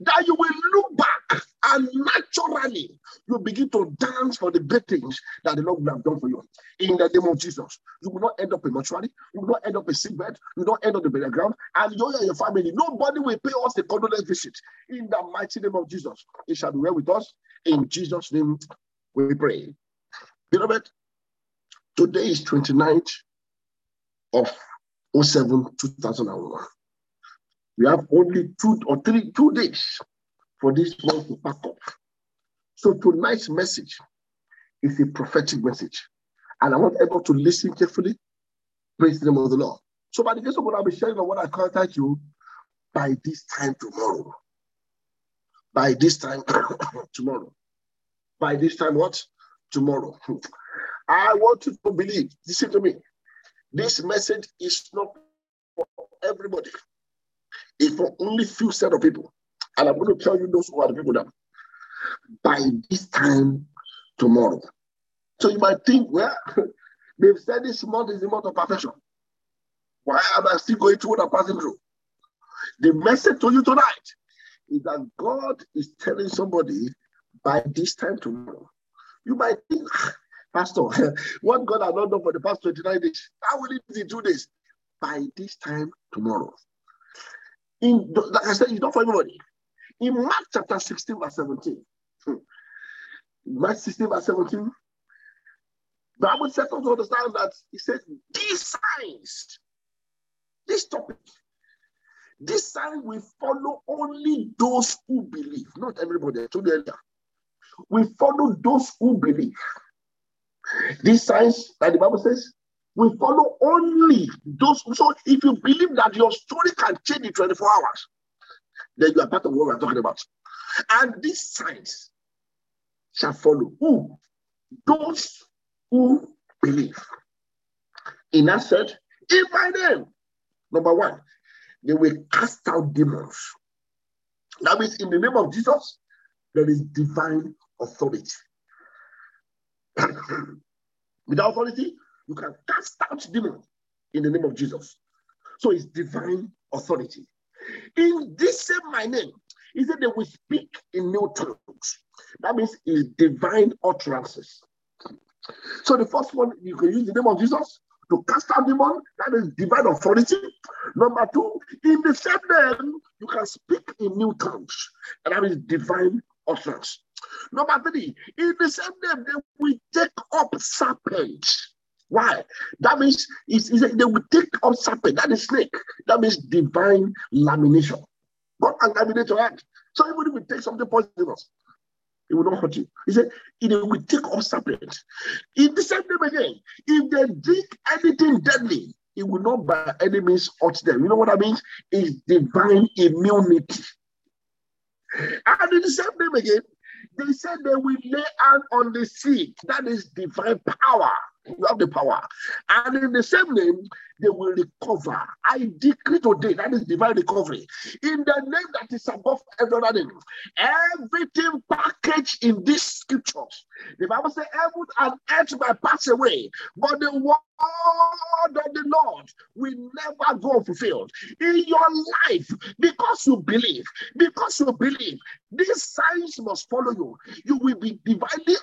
That you will look back and naturally you begin to dance for the great things that the Lord will have done for you. In the name of Jesus, you will not end up in mortuary, you will not end up in sick bed, you will not end up in the ground, and you and your family, nobody will pay us the condolence visit. In the mighty name of Jesus, it shall be well with us. In Jesus' name, we pray. Beloved, today is 29th of 07 2001. We have only two or three, two days for this month to pack up. So tonight's message is a prophetic message. And I want everyone to listen carefully. Praise the name of the Lord. So by the grace of God, I'll be sharing what I contact you by this time tomorrow. By this time tomorrow. By this time what? Tomorrow. I want you to believe. Listen to me. This message is not for everybody. It's for only few set of people. And I'm going to tell you those who are the people that by this time tomorrow. So you might think, well, they've said this month is the month of perfection. Why am I still going through what I'm passing through? The message to you tonight is that God is telling somebody by this time tomorrow. You might think, ah, Pastor, what God has not done for the past 29 days, how will it do this? By this time tomorrow. In like I said, it's not for everybody. In Mark chapter 16, verse 17. Hmm. Mark 16, verse 17. Bible says to understand that he says, these signs, this topic, this sign will follow only those who believe, not everybody. I told you earlier. We follow those who believe. These signs, like the Bible says, we follow only those. So if you believe that your story can change in 24 hours, then you are part of what we're talking about. And these signs shall follow who? Those who believe. In that said, in my name, number one, they will cast out demons. That means in the name of Jesus, there is divine authority. Without authority, you can cast out demons. in the name of Jesus. So it's divine authority. In this same my name, he said they will speak in new tongues. That means it's divine utterances. So the first one, you can use the name of Jesus to cast out demon. That is divine authority. Number two, in the same name, you can speak in new tongues. And that is divine utterance. Number three, in the same name, they will take up serpent. Why? That means it's, it's, they will take up serpent. That is snake. That means divine lamination. God can laminate your hand. So even if it takes something poisonous, it will not hurt you. He said, it will take up serpent. In the same name again, if they drink anything deadly, it will not by any means hurt them. You know what I mean? It's divine immunity. And in the same name again, they said they will lay hand on the sick. That is divine power. You have the power. And in the same name, they will recover. I decree today that is divine recovery. In the name that is above every other name, everything packaged in these scriptures. The Bible says, Heaven and earth might pass away, but the word of the Lord will never go fulfilled. In your life, because you believe, because you believe, these signs must follow you. You will be divinely,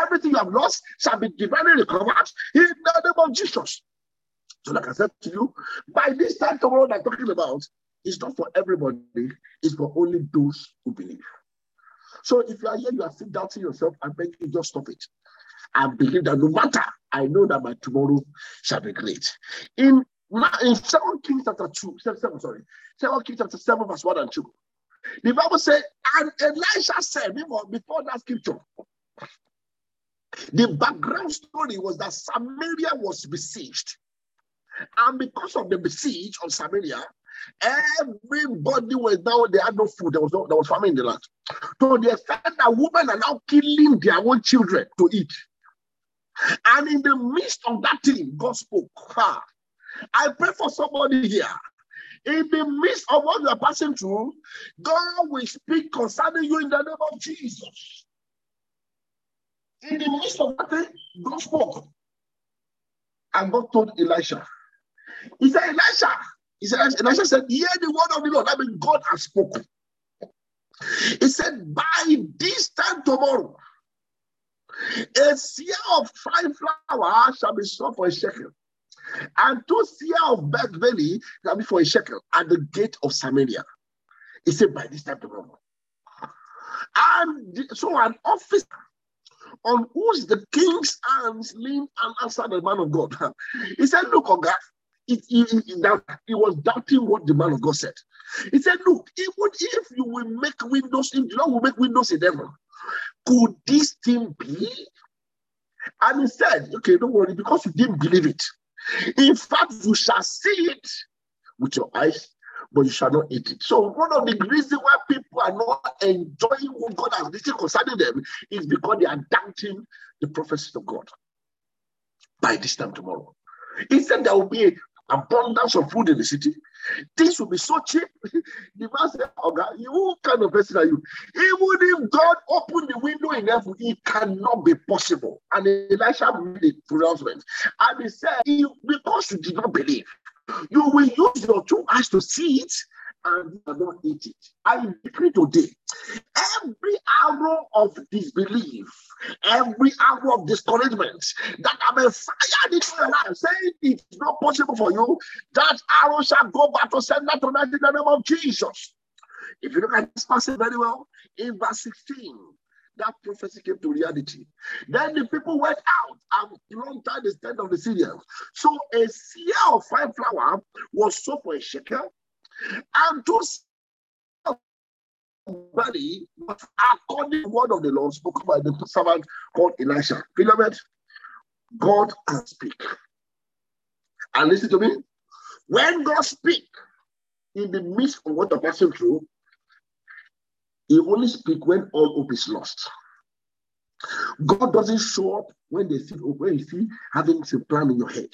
everything you have lost shall be divinely recovered in the name of Jesus. So, like I said to you, by this time tomorrow I'm talking about, it's not for everybody, it's for only those who believe. So if you are here, you are still doubting yourself, I beg you just stop it. I believe that no matter, I know that my tomorrow shall be great. In in 7 Kings chapter 2, 7, 7 sorry, 7 Kings chapter 7, verse 1 and 2. The Bible said, and Elisha said before that scripture, the background story was that Samaria was besieged. And because of the besiege of Samaria, everybody was now, they had no food. There was no, there was famine in the land. So they said that women are now killing their own children to eat. And in the midst of that thing, God spoke. I pray for somebody here. In the midst of what you are passing through, God will speak concerning you in the name of Jesus. In the midst of that thing, God spoke. And God told Elisha, he said, Elisha, he said, Elisha said, Hear the word of the Lord. I mean, God has spoken. He said, By this time tomorrow, a seah of fine flour shall be sold for a shekel, and two seah of bad belly shall be for a shekel at the gate of Samaria. He said, By this time tomorrow. And so an officer on whose the king's hands leaned and answered the man of God. He said, Look, Oga, it, it, it, he was doubting what the man of God said. He said, Look, even if you will make windows in the Lord will make windows in heaven, could this thing be? And he said, Okay, don't worry, because you didn't believe it. In fact, you shall see it with your eyes, but you shall not eat it. So, one of the reasons why people are not enjoying what God has written concerning them is because they are doubting the prophecies of God. By this time tomorrow, he said there will be abundance of food in the city. Things will be so cheap. the man said, Okay, what kind of person are you? Even if God opened the window in heaven, it cannot be possible. And Elisha made the pronouncement. And he said, Because you did not believe, you will use your two eyes to see it and you not eat it. I decree today every arrow of disbelief, every arrow of discouragement that have been fired into your life, saying it's not possible for you, that arrow shall go back to send sender tonight in the name of Jesus. If you look at this passage very well, in verse 16, that prophecy came to reality. Then the people went out and plundered the tent of the Syrians. So a seah of fine flour was sold for a shekel, and to body according to the word of the Lord spoken by the servant called Elisha. Beloved, God can speak. And listen to me. When God speaks in the midst of what you're passing through, He only speaks when all hope is lost. God doesn't show up when they see when you see having a plan in your head.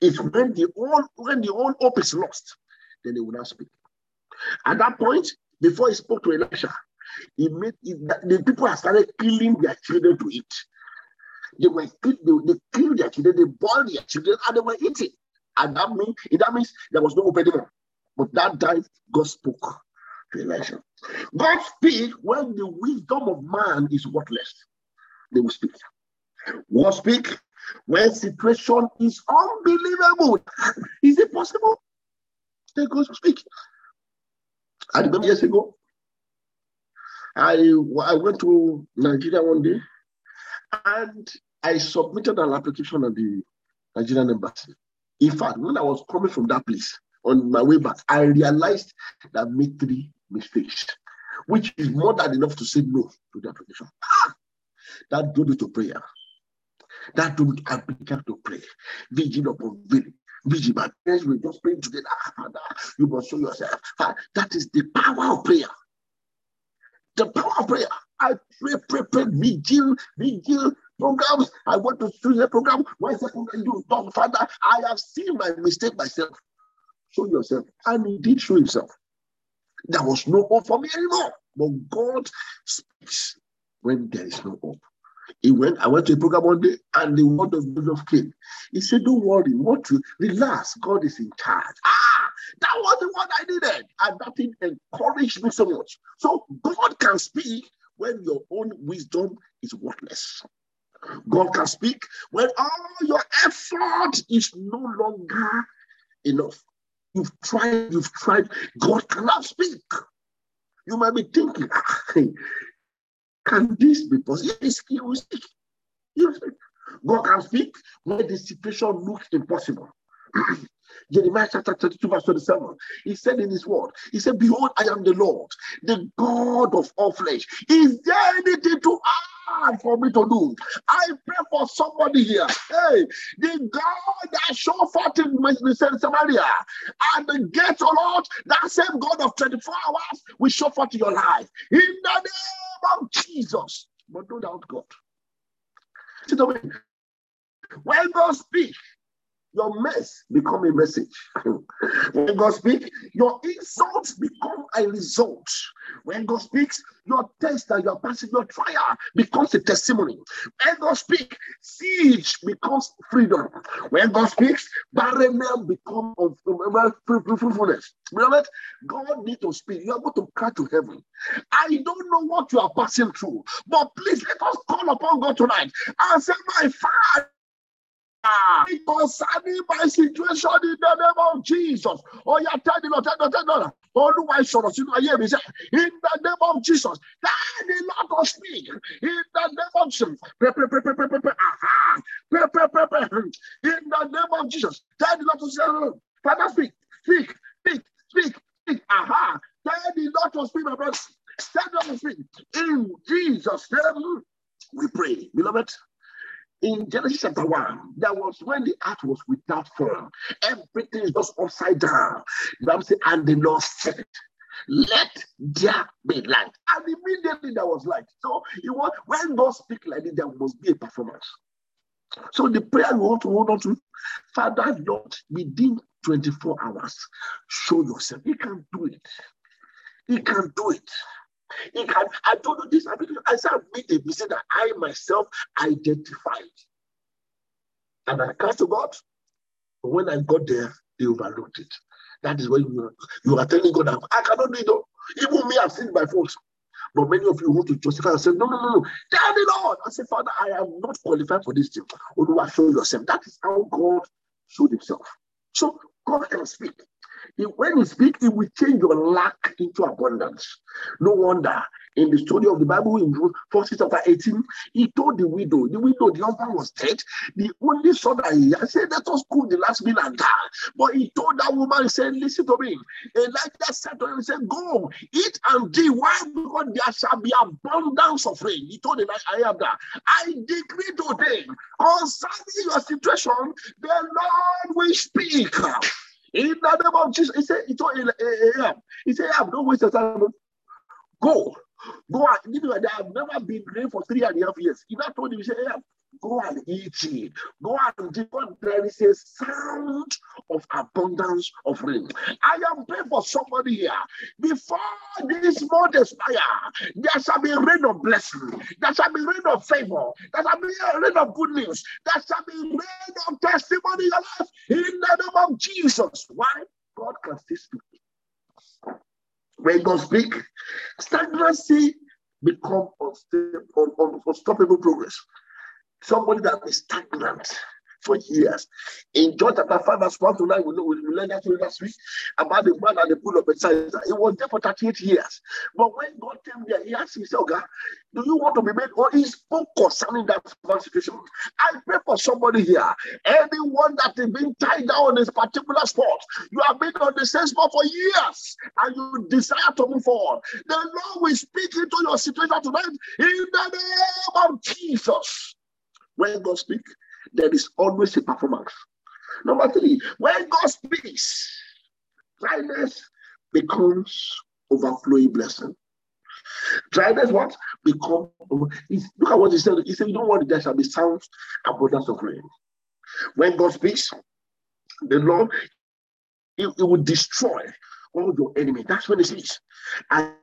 It's when the all when the all hope is lost then he will not speak. At that point, before he spoke to Elisha, he made the people had started killing their children to eat. They were they, they killed their children, they boiled their children, and they were eating. And that means that means there was no opening. But that time God spoke to Elisha. God speak when the wisdom of man is worthless. They will speak. God speak when situation is unbelievable. Is it possible? They go speak. I remember years ago, I, I went to Nigeria one day and I submitted an application at the Nigerian embassy. In fact, when I was coming from that place on my way back, I realized that I made three mistakes, which is more than enough to say no to the application. Ah, that do me to prayer. That do me I began to pray. Vigil upon vigil. Vigil. My parents were just pray together. Father, you must show yourself. That is the power of prayer. The power of prayer. I pray, pray, pray, vigil, vigil, programs. I want to choose a program. Why is a program you talk, Father? I have seen my mistake myself. Show yourself. And he did show himself. There was no hope for me anymore. But God speaks when there is no hope. He went, I went to a program one day and the word of God came. He said, Don't worry, what to relax, God is in charge. Ah, that was the one I needed. And that thing encouraged me so much. So God can speak when your own wisdom is worthless. God can speak when all your effort is no longer enough. You've tried, you've tried. God cannot speak. You might be thinking, can this be possible? Yes, he will speak. God can speak when the situation looks impossible. Jeremiah chapter 32, verse 27. He said in his word, He said, Behold, I am the Lord, the God of all flesh. Is there anything to hard for me to do. I pray for somebody here. Hey, the God that showed forth in Samaria and the gate, oh Lord, that same God of 24 hours will show forth in your life. In the name of Jesus. But don't doubt God. See, when God speaks, your mess become a message. when God speaks, your insults become a result. When God speaks, your test and your passing, your trial becomes a testimony. When God speaks, siege becomes freedom. When God speaks, barrenness becomes fruitfulness. Beloved, God needs to speak. You are going to cry to heaven. I don't know what you are passing through, but please let us call upon God tonight and say, My Father concerning my situation in the name of Jesus. Oh, yeah, tell the Lord, tell the Lord, tell the Lord. Olúwa ìsọ̀rọ̀ sínú ayé mi sẹ́, in the name of Jesus, tell the Lord to speak, in the name of Jesus, pray, pray, pray, pray, pray, pray, aha, pray, pray, pray, pray, in the name of Jesus, tell the Lord to say, Father, speak, speak, speak, speak, speak, aha, tell the Lord to speak, my brother, tell the Lord to speak, in Jesus' name, we pray, beloved in Genesis chapter 1, that was when the earth was without form. Everything is just upside down. Says, and the Lord said, Let there be light. And immediately there was light. So you want, when God speaks like this, there must be a performance. So the prayer you want to hold on to, Father Lord, within 24 hours, show yourself. He can do it. He can do it. He can, I told you this, I said, I made a mistake that I myself identified. And I cast to God. But when I got there, they overlooked it. That is when you, you are telling God, I cannot do it. Even me, I've seen my fault. But many of you want to justify and say, No, no, no, no. Tell the Lord. I say, Father, I am not qualified for this thing. Only show yourself. That is how God showed himself. So God can speak. When he speaks, he will change your lack into abundance. No wonder in the story of the Bible in First chapter 18, he told the widow, the widow, the husband was dead. The only son that he had said, Let us cook the last meal and die. But he told that woman, he said, Listen to me. Elijah said to him, he said, Go, eat and drink. Why? Because there shall be abundance of rain. He told Elijah, I have that. I decree today concerning your situation, the Lord will speak. In the name of Jesus, he said, he told Ahab, he said, Ahab, don't waste your time. Go. Go out. You know, they have never been rain for three and a half years. He now told him, he said, Ahab, go and eat it. Go and do what there is a sound of abundance of rain. I am praying for somebody here. Before this month expire, there shall be rain of blessing. There shall be rain of favor. There shall be rain of good news. There shall be rain of testimony in your life in the name of Jesus. Why? God can still speak. When God speak, stagnancy become unstoppable progress. Somebody that is stagnant for years. In John chapter 5, verse 1 to 9, we, know, we learned that last week about the man at the pool of Bethesda. He was there for 38 years. But when God came there, he asked himself, God, do you want to be made? Or he spoke concerning that situation. I pray for somebody here. Anyone that is being tied down on this particular spot, you have been on the same spot for years and you desire to move forward. The Lord will speak into your situation tonight in the name of Jesus. When God speaks, there is always a performance. Number three, when God speaks, dryness becomes overflowing blessing. Dryness what? Become look at what he said. He said, You don't want there shall be sounds abundance of rain. When God speaks, the Lord it, it will destroy all your enemy. That's what it says. And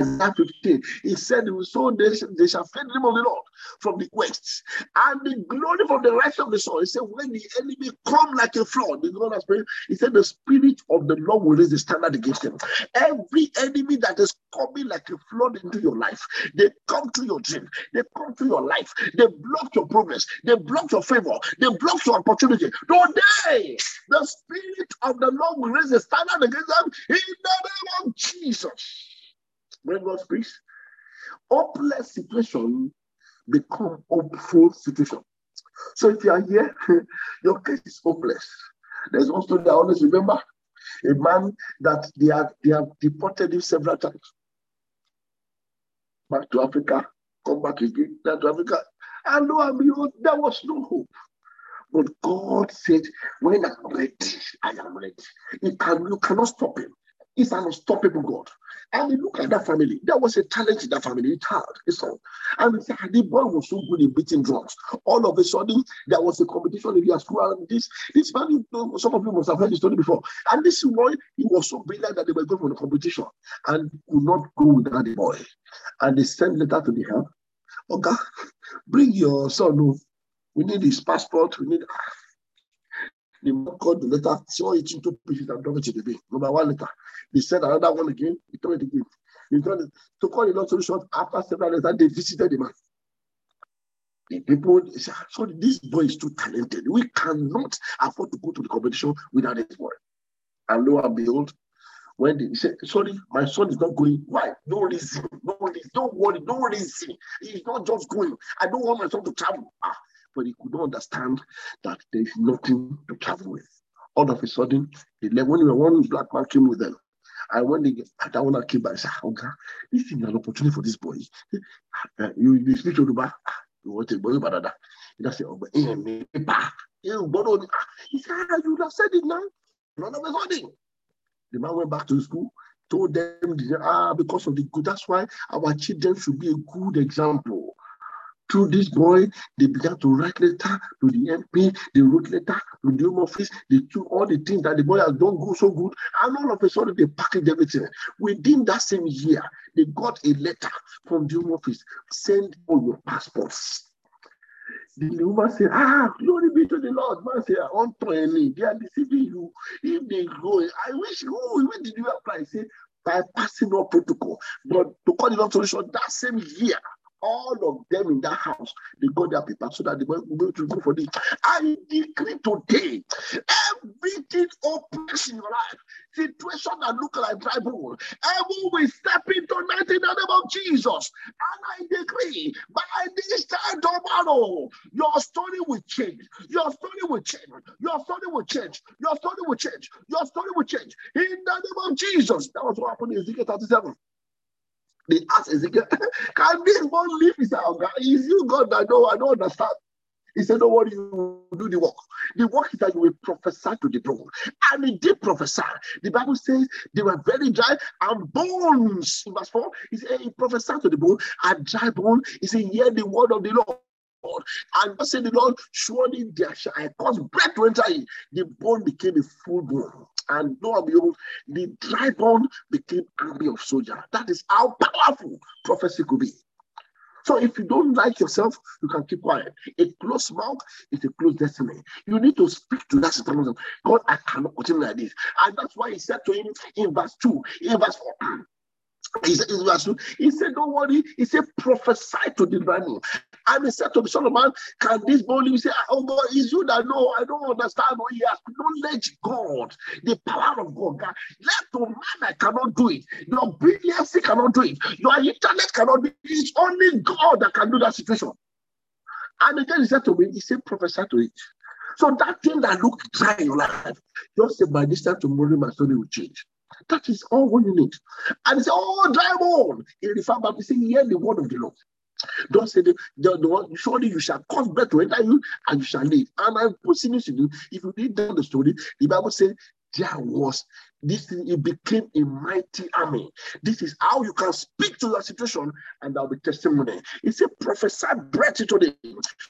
Isaiah 15, he said, So they, they shall fear the name of the Lord from the west, and the glory from the rest of the sun. He said, When the enemy come like a flood, the Lord has prayed, he said, The spirit of the Lord will raise the standard against them. Every enemy that is coming like a flood into your life, they come to your dream, they come to your life, they block your progress, they block your favor, they block your opportunity. Today, the spirit of the Lord will raise the standard against them in the name of Jesus God speaks, hopeless situation become hopeful situation. So if you are here, your case is hopeless. There's one story I always remember a man that they have they have deported him several times. Back to Africa, come back again, back to Africa. And lo and behold, there was no hope. But God said, When I'm ready, I am ready. You, can, you cannot stop him. He's an unstoppable God. And we look at that family. There was a talent in that family, a child, a son. And we said, ah, the boy was so good in beating drums. All of a sudden, there was a competition in their school. And this, this man, some of you must have heard the story before. And this boy, he was so brilliant that they were going for the competition and could not go without the boy. And they sent letter to the help. Okay, bring your son. We need his passport. We need ah, the man called the letter, saw it into pieces and dropped it in the bin. Number one letter. They said another one again, he told it again. He told it. To call it not so short, after several letters, they visited the man. The people said, so this boy is too talented. We cannot afford to go to the competition without this boy. And lo and behold, when they said, sorry, my son is not going. Why? No reason. No reason. Don't worry. No reason. He's not just going. I don't want my son to travel. Ah, but he could not understand that there is nothing to travel with. All of a sudden, they left. When one black man came with them, and when they that one came back, I said, Oh God, this is an opportunity for this boy. Uh, you, you speak to the back, you want to boy, but that. He just said, Oh, but me, back. He said, ah, You have said it now. None of a sudden. The man went back to school, told them, ah, because of the good. That's why our children should be a good example through this boy, they began to write letter to the MP, they wrote letter to the home office, they took all the things that the boy has done go so good, and all of a sudden they packaged everything. Within that same year, they got a letter from the home office, send all your passports. The woman said, Ah, glory be to the Lord. Man said, On they are deceiving you. If they go, I wish, oh, when did you apply? Say, by passing all protocol. But to call it long solution, that same year, all of them in that house, they got their paper so that they were able to go for this. I decree today, everything opens in your life, situation that look like dry bone, everyone will step into night in the name of Jesus. And I decree, by this time tomorrow, your story will change. Your story will change. Your story will change. Your story will change. Your story will change. In the name of Jesus. That was what happened in Ezekiel 37. They asked Ezekiel, Can this one live? He said, oh, God, Is you God that know? I don't understand. He said, Don't worry, you do the work. The work is that you will prophesy to the bone. And he did prophesy. The Bible says they were very dry and bones. In verse 4, he said, He prophesied to the bone and dry bone. He said, Hear the word of the Lord. And God said, the Lord, surely there shall I cause breath to enter in. The bone became a full bone. And behold, the dry bone became army of soldiers. That is how powerful prophecy could be. So if you don't like yourself, you can keep quiet. A closed mouth is a closed destiny. You need to speak to that situation. God, I cannot continue like this. And that's why he said to him in verse 2, in verse 4. He said, he said, Don't worry. He said, prophesy to the brand And he said to man, Can this boy live? He said, Oh God, it's you that know. I don't understand what he has. Knowledge God, the power of God. God. Let man I cannot do it. Your brilliance cannot do it. Your internet cannot do it. It's only God that can do that situation. And again, he said to me, He said, prophesy to it. So that thing that looked dry in your life, just say by this time tomorrow, my story will change. That is all what you need. And he said, Oh, dry bone. He referred back to say, Hear the word of the Lord. Don't say the, the, the surely you shall cause breath to enter you and you shall live. And I'm this to you. If you read down the story, the Bible says there was this it became a mighty army. This is how you can speak to your situation, and there'll be testimony. He said, prophesy breath into the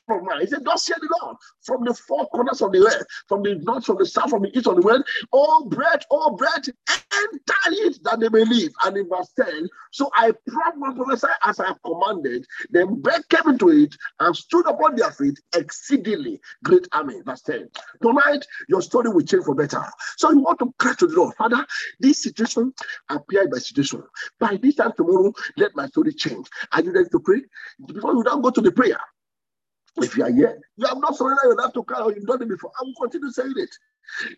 from man. He said, Thus say the Lord, from the four corners of the earth, from the north, from the south, from the east, of the west, all bread, all bread, enter it that they may live. And in verse 10, so I prophesy as I have commanded, then bread came into it and stood upon their feet exceedingly great army. Verse 10. Tonight, your story will change for better. So you want to cry to the Lord. Father, this situation appeared by situation. By this time tomorrow, let my story change. Are you ready to pray? Before you don't go to the prayer, if you are here, you have not surrendered your life to Christ or you've done it before. I will continue saying it.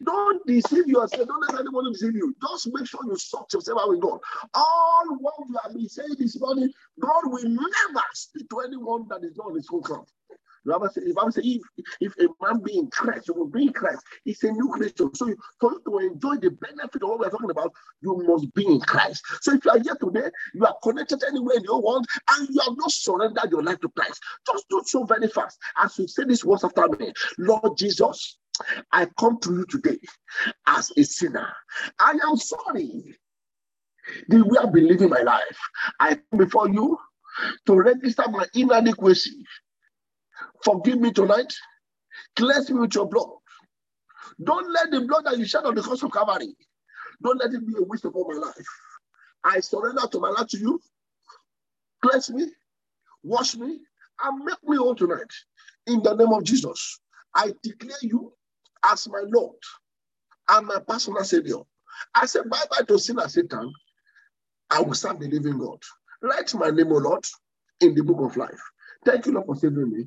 Don't deceive yourself. Don't let anyone deceive you. Just make sure you sort yourself out with God. All what you have been saying this morning, God will never speak to anyone that is not on his own count. Bible says, the Bible says if, if a man be in Christ, you will be in Christ. It's a new creation. So for you to enjoy the benefit of what we're talking about, you must be in Christ. So if you are here today, you are connected anywhere in your world, and you have not surrendered your life to Christ, just do so very fast. As you say this words after me, Lord Jesus, I come to you today as a sinner. I am sorry the way I've been living my life. I come before you to register my inadequacy Forgive me tonight. Cleanse me with your blood. Don't let the blood that you shed on the cross of Calvary, don't let it be a waste of all my life. I surrender to my life to you. Cleanse me, wash me, and make me whole tonight. In the name of Jesus, I declare you as my Lord and my personal Savior. I say bye bye to sin and Satan. I will serve the living God. Write my name, O Lord, in the book of life. Thank you, Lord, for saving me.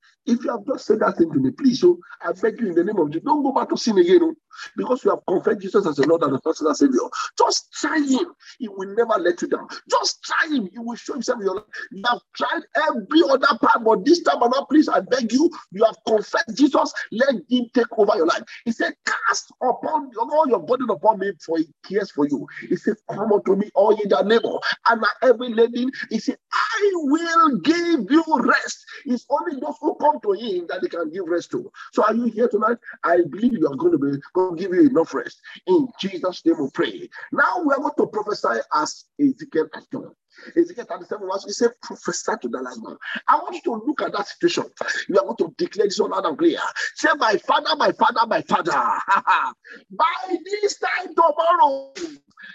If you have just said that thing to me, please, so I beg you in the name of Jesus, don't go back to sin again. Oh, because you have confessed Jesus as the Lord and the personal Savior. Just try Him. He will never let you down. Just try Him. He will show Himself in your life. You have tried every other part, but this time, now, please, I beg you, you have confessed Jesus. Let Him take over your life. He said, Cast upon all your burden upon me, for He cares for you. He said, Come unto me, all ye that labor and every lady. He said, I will give you rest. It's only those who come to Him that He can give rest to. So, are you here tonight? I believe you are going to be going to give you enough rest. In Jesus' name, we pray. Now we are going to prophesy as Ezekiel has done. Ezekiel 37 verse, he said, prophesy to the last man. I want you to look at that situation. You are going to declare this one loud and clear. Say, My father, my father, my father. By this time tomorrow,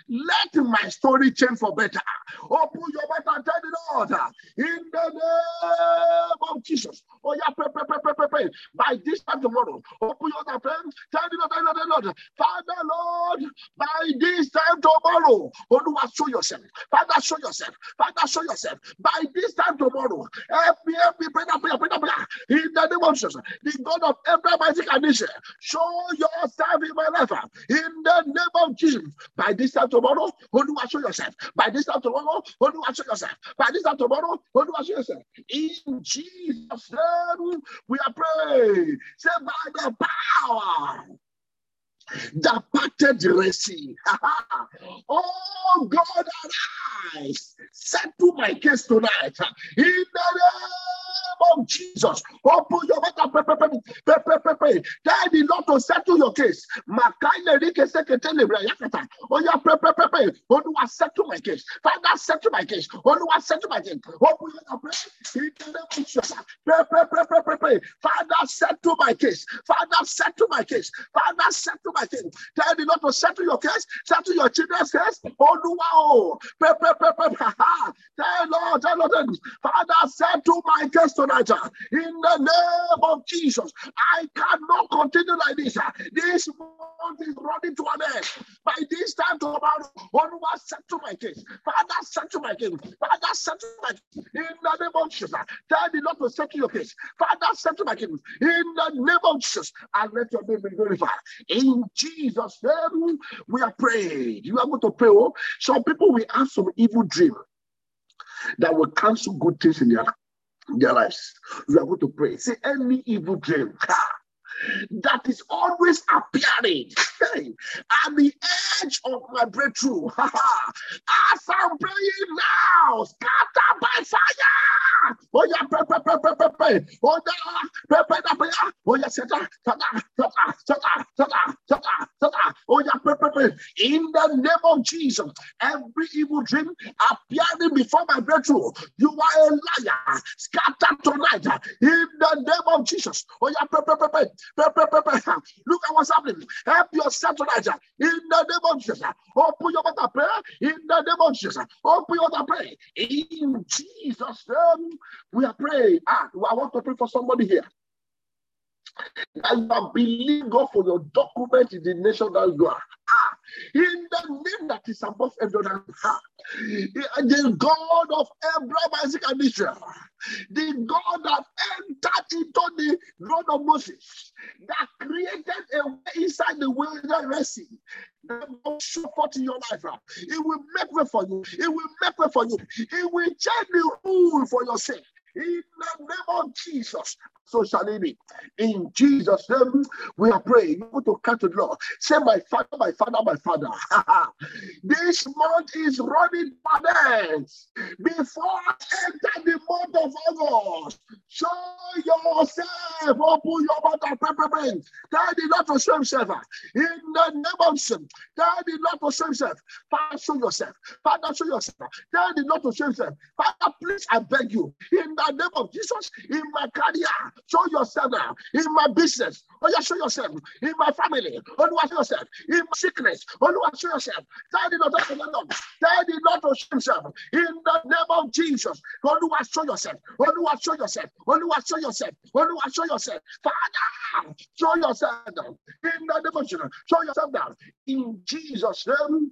let my story change for better. Open your mouth and tell the Lord in the name of Jesus. Oh, yeah, pray, pray, pray, pray, pray, pray. By this time tomorrow, open your mouth and tell the Lord, tell the Lord, Father, Lord, by this time tomorrow, oh, show yourself. Father, show yourself. Father, show yourself. By this time tomorrow, help me, help me, pray that prayer, pray. In the name of Jesus, the God of Abraham, Isaac, and show yourself in my life. In the name of Jesus, by this time tomorrow, Oluwa, show yourself. By this time tomorrow, Oluwa, show yourself. By this time tomorrow, Oluwa, show yourself. In Jesus' name, we are praying. Say, by the power that parted the Red oh God, arise, settle my case tonight. In the name of Jesus. Open your mouth pray, pray, pray, pray, pray, pray, pray. Tell the Lord to settle your case. Makaine rike seketele yakata. Oh yeah, pray, pray, pray, pray. Oluwa settle my case. Father, settle my case. Oluwa settle my case. Open your mouth pray. In the name of Jesus. Pray, pray, pray, pray, pray, pray. Father, settle my case. Father, settle my case. Father, settle my case. Tell the Lord to settle your case. Settle your children's case. Oh. Pray, pray, pray, pray, pray. Tell Lord, tell Lord, Father, settle my case tonight. Uh, in the name of Jesus, I cannot continue like this. Uh. This month is running to an end. By this time tomorrow, Oluwa settle my case. Father, settle my case. Father, settle my case. In the name of Jesus, uh. tell the Lord to settle your case. Father, settle my case. In the name of Jesus, and let your name be glorified. In Jesus' name, we are praying. You are going to pray. Oh, some people will have some evil dream that will cancel good things in their, in their lives. We are going to pray. Say any evil dream that is always appearing at the edge of my breakthrough. As I'm praying now, scatter by fire. Oh, yeah, pray, pray, pray, pray, pray, pray. Oh, yeah, pray, pray, pray, pray. Oh, yeah, scatter, scatter, scatter, scatter, scatter, scatter, scatter. Oh, yeah, pray, pray, pray. In the name of Jesus, every evil dream appearing before my breakthrough, you are a liar. Scatter tonight. In the name of Jesus. Oh, yeah, pray, pray, pray, pray. pray, pray, pray. Look at what's happening. Help yourself tonight. In the name of Jesus. Open your mouth prayer. In the name of Jesus. Open your mouth pray. In Jesus' name, we are praying. Ah, I want to pray for somebody here. And you believe God for your document in the nation that you are. Ah, in the name that is above every other The God of Abraham, Isaac, and Israel, the God that entered into the road of Moses, that created a way inside the wilderness that will forth in your life. It will make way for you. It will make way for you. It will change the rule for your sake. In the name of Jesus, so shall it be. In Jesus' name, we are praying. You to to the Lord. Say, My Father, my Father, my Father. this month is running balance. Before I enter the month of August, show yourself. Open your mouth and pray. Tell the Lord to show himself. In the name of Jesus. Tell the Lord to show himself. Father, show yourself. Father, show yourself. Tell the Lord to show himself. Father, please, I beg you. In the name of Jesus, in my career, Show yourself now in my business. Oh, yeah, show yourself in my family. Oh, show yourself in my sickness. Oh, show yourself. Tell the Lord to the Lord. Tell the Lord to show himself in the name of Jesus. Oh, show yourself. Oh, show yourself. Oh, show yourself. Oh, show yourself. Father, show yourself now in the name of Jesus. Show yourself now in Jesus' name.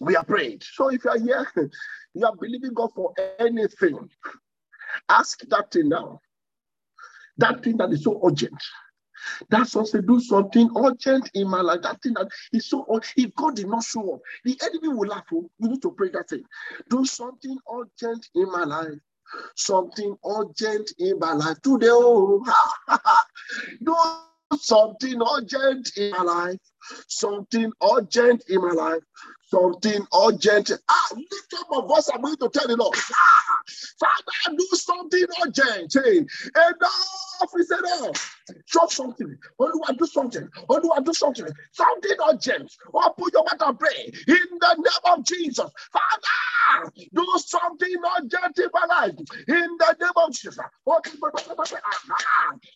We are praying. So if you are here, you are believing God for anything. Ask that thing now. That thing that is so urgent. That's also do something urgent in my life. That thing that is so urgent. if God did not show up, the enemy will laugh. Oh, you need to pray that thing. Do something urgent in my life. Something urgent in my life today. Oh, do something urgent in my life. Something urgent in my life something urgent. Ah, lift up a voice. I'm going to tell the Lord, ah, Father, do something urgent. Hey, enough is enough. Show something. Only want do something. Only want do something. Something urgent. Open your mouth and pray in the name of Jesus. Father, do something urgent in my life. In the name of Jesus.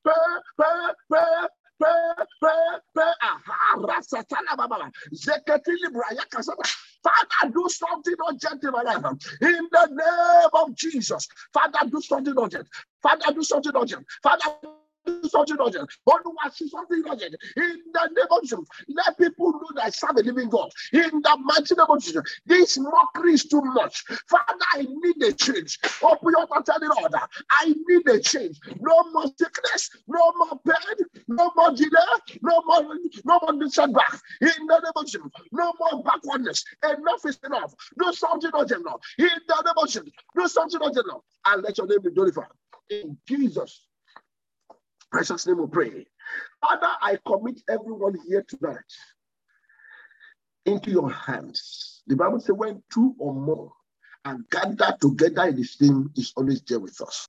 Pray, pray, pray, Father, do something urgent in my life. In the name of Jesus. Father, do something urgent. Father, do something urgent. Father, do something urgent. Oluwa, see something urgent. In the name of Jesus, let people know that I serve a living God. In the mighty name of Jesus, this mockery is too much. Father, I need a change. Open your mouth and Lord, I need a change. No more sickness, no more pain, no more delay, no more, no more setback. In the name of Jesus, no more backwardness. Enough is enough. Do something urgent now. In the name of Jesus, do something urgent now. And let your name be glorified. In Jesus' precious name we pray. Father, I commit everyone here tonight into your hands. The Bible says, when two or more are gathered together in His name, is always there with us.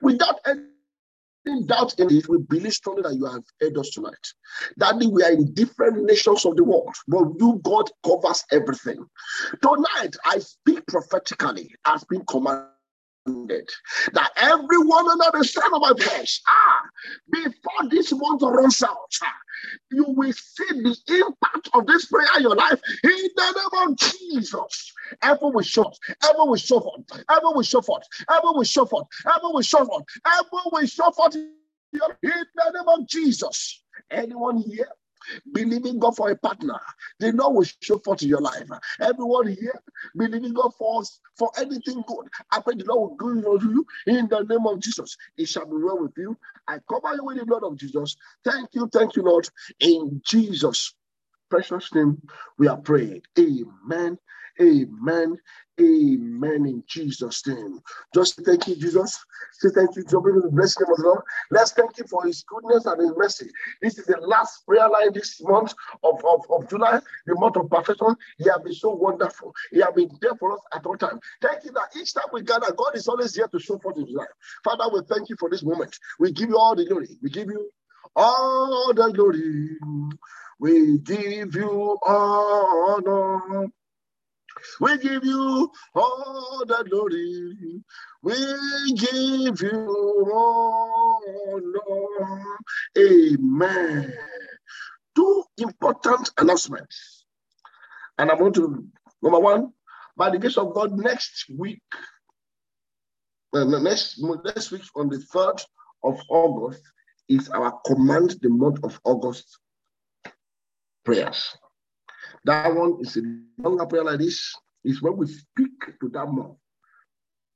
Without any doubt in it, we believe strongly that you have heard us tonight. That we are in different nations of the world, but you, God, covers everything. Tonight, I speak prophetically as being commanded that everyone under the sound of my voice, ah, before this month runs out, ah, you will see the impact of this prayer in your life in the name of Jesus. Ever will shout, ever will show forth, ever will show forth, ever will show forth, ever will show forth, ever will show forth in the name of Jesus. Anyone here believing God for a partner. The Lord will show forth in your life. Everyone here believing God for for anything good. I pray the Lord will do for you in the name of Jesus. It shall be well with you. I cover you with the blood of Jesus. Thank you, thank you, Lord. In Jesus' precious name, we are praying. Amen. Amen. Amen in Jesus' name. Just thank you, Jesus. Say thank you, Job, the blessing of the Lord. Let's thank you for his goodness and his mercy. This is the last prayer line this month of, of, of July, the month of perfection. He has been so wonderful. He has been there for us at all times. Thank you that each time we gather, God is always here to show forth his life. Father, we thank you for this moment. We give you all the glory. We give you all the glory. We give you honor. We give you all the glory. We give you all, honor. Amen. Two important announcements. And I'm going to, number one, by the grace of God, next week, next, next week on the 3rd of August is our command the month of August prayers. That one is a longer prayer like this. Is when we speak to that month.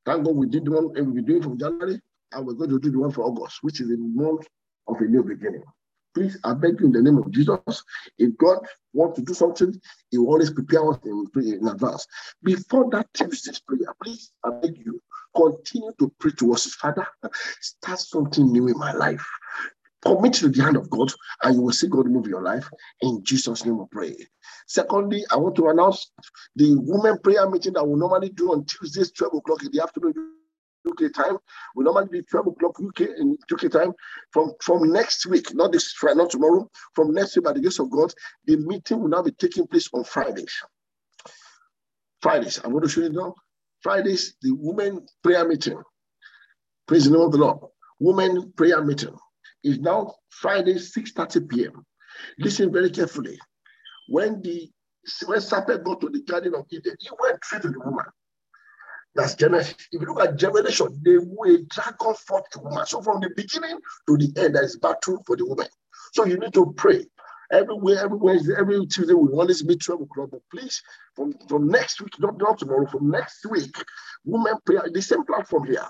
Thank God we did the one and we do it from January, and we're going to do the one for August, which is a month of a new beginning. Please, I beg you in the name of Jesus, if God wants to do something, He will always prepare us in, in advance. Before that Tuesday's prayer, please, I beg you, continue to pray to us, Father. Start something new in my life. Commit to the hand of God, and you will see God move your life. In Jesus' name, we pray. Secondly, I want to announce the women prayer meeting that we normally do on Tuesdays, 12 o'clock in the afternoon. UK time. We normally be 12 o'clock UK in UK time. From from next week, not this Friday, not tomorrow, from next week, by the grace of God, the meeting will now be taking place on Fridays. Fridays, I'm going to show you now. Fridays, the women prayer meeting. Praise the name of the Lord. Women prayer meeting is now Friday, 6:30 p.m. Listen very carefully. When the when serpent got to the garden of Eden, he went straight to the woman. That's Genesis. If you look at Revelation, they will dragon fought the woman. So from the beginning to the end, there is battle for the woman. So you need to pray. Everywhere, everywhere, every Tuesday we always meet 12 o'clock. But please, from, from next week, not, not tomorrow, from next week, women prayer, the same platform here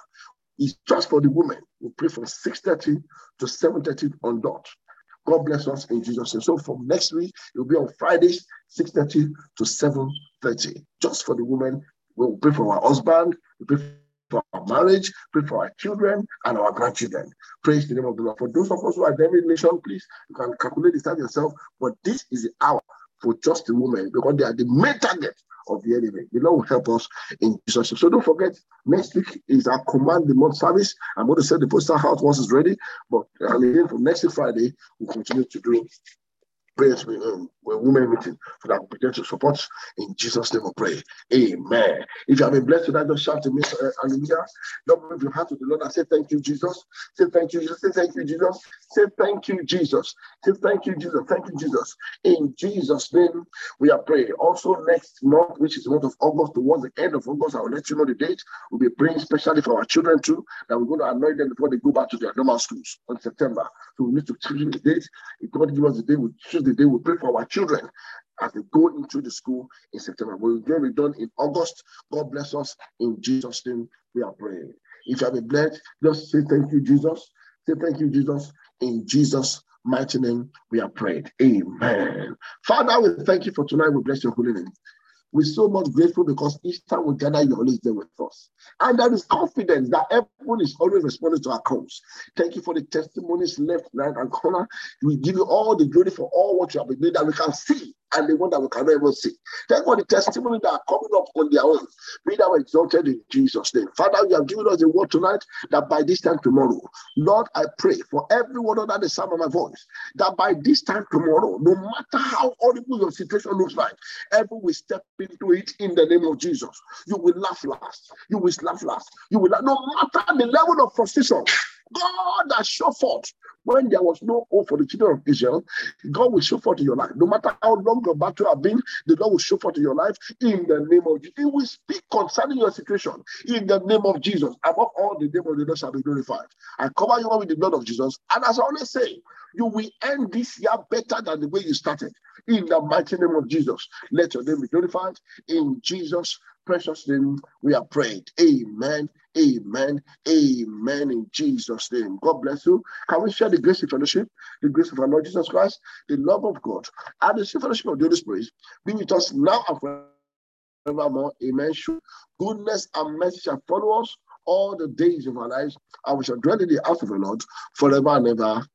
is just for the women. We pray from 6:30 to 7:30 on dot. God bless us in Jesus' name. So from next week, it will be on Fridays, 6:30 to 7:30. Just for the women. We'll pray for our husband, we pray for our marriage, pray for our children and our grandchildren. Praise the name of the Lord. For those of us who are every nation, please, you can calculate this time yourself. But this is the hour for just the women because they are the main target of the enemy. The Lord will help us in Jesus. So don't forget, next week is our command the month service. I'm going to send the poster out once it's ready. But uh, again, from next Friday, we'll continue to do prayers with, um, with women meeting for that begin to support in Jesus' name we pray. Amen. If you have been blessed tonight, just shout to me, uh, hallelujah. Don't move your heart to the Lord and say thank you, Jesus. Say thank you, Jesus. Say thank you, Jesus. Say thank you, Jesus. Say thank you, Jesus. Thank you, Jesus. In Jesus' name, we are praying. Also, next month, which is the month of August, towards the end of August, I will let you know the date. We'll be praying especially for our children too, that we're going to anoint them before they go back to their normal schools on September. So we need to choose the date. If God give us the day, we choose the day. We pray for our children as they go into the school in September. We'll get it done in August. God bless us. In Jesus' name, we are praying. If you have been blessed, just say thank you, Jesus. Say thank you, Jesus. In Jesus' mighty name, we are prayed. Amen. Father, we thank you for tonight. We bless your holy name. We're so much grateful because each time we gather, you're always there with us. And there is confidence that everyone is always responding to our calls. Thank you for the testimonies left, right, and corner. We give you all the glory for all what you have been doing that we can see and the one that we cannot even see. Thank God the testimony that are coming up on their own. Be thou exalted in Jesus' name. Father, you have given us a word tonight that by this time tomorrow, Lord, I pray for everyone under the sound of my voice that by this time tomorrow, no matter how horrible your situation looks like, everyone will step into it in the name of Jesus. You will laugh last. You will laugh last. You will laugh. No matter the level of frustration, God has shown forth when there was no hope for the children of Israel. God will show forth in your life. No matter how long your battle has been, the Lord will show forth in your life in the name of Jesus. He will speak concerning your situation in the name of Jesus. Above all, the name of the Lord shall be glorified. I cover you all with the blood of Jesus. And as I always say, you will end this year better than the way you started. In the mighty name of Jesus, let your name be glorified. In Jesus' precious name, we are prayed. Amen. Amen. Amen. In Jesus' name. God bless you. Can we share the grace of fellowship, the grace of our Lord Jesus Christ, the love of God, and the fellowship of the Holy Spirit be with us now and forevermore. Amen. Goodness and mercy shall follow us all the days of our lives, and we shall dwell in the house of the Lord forever and ever.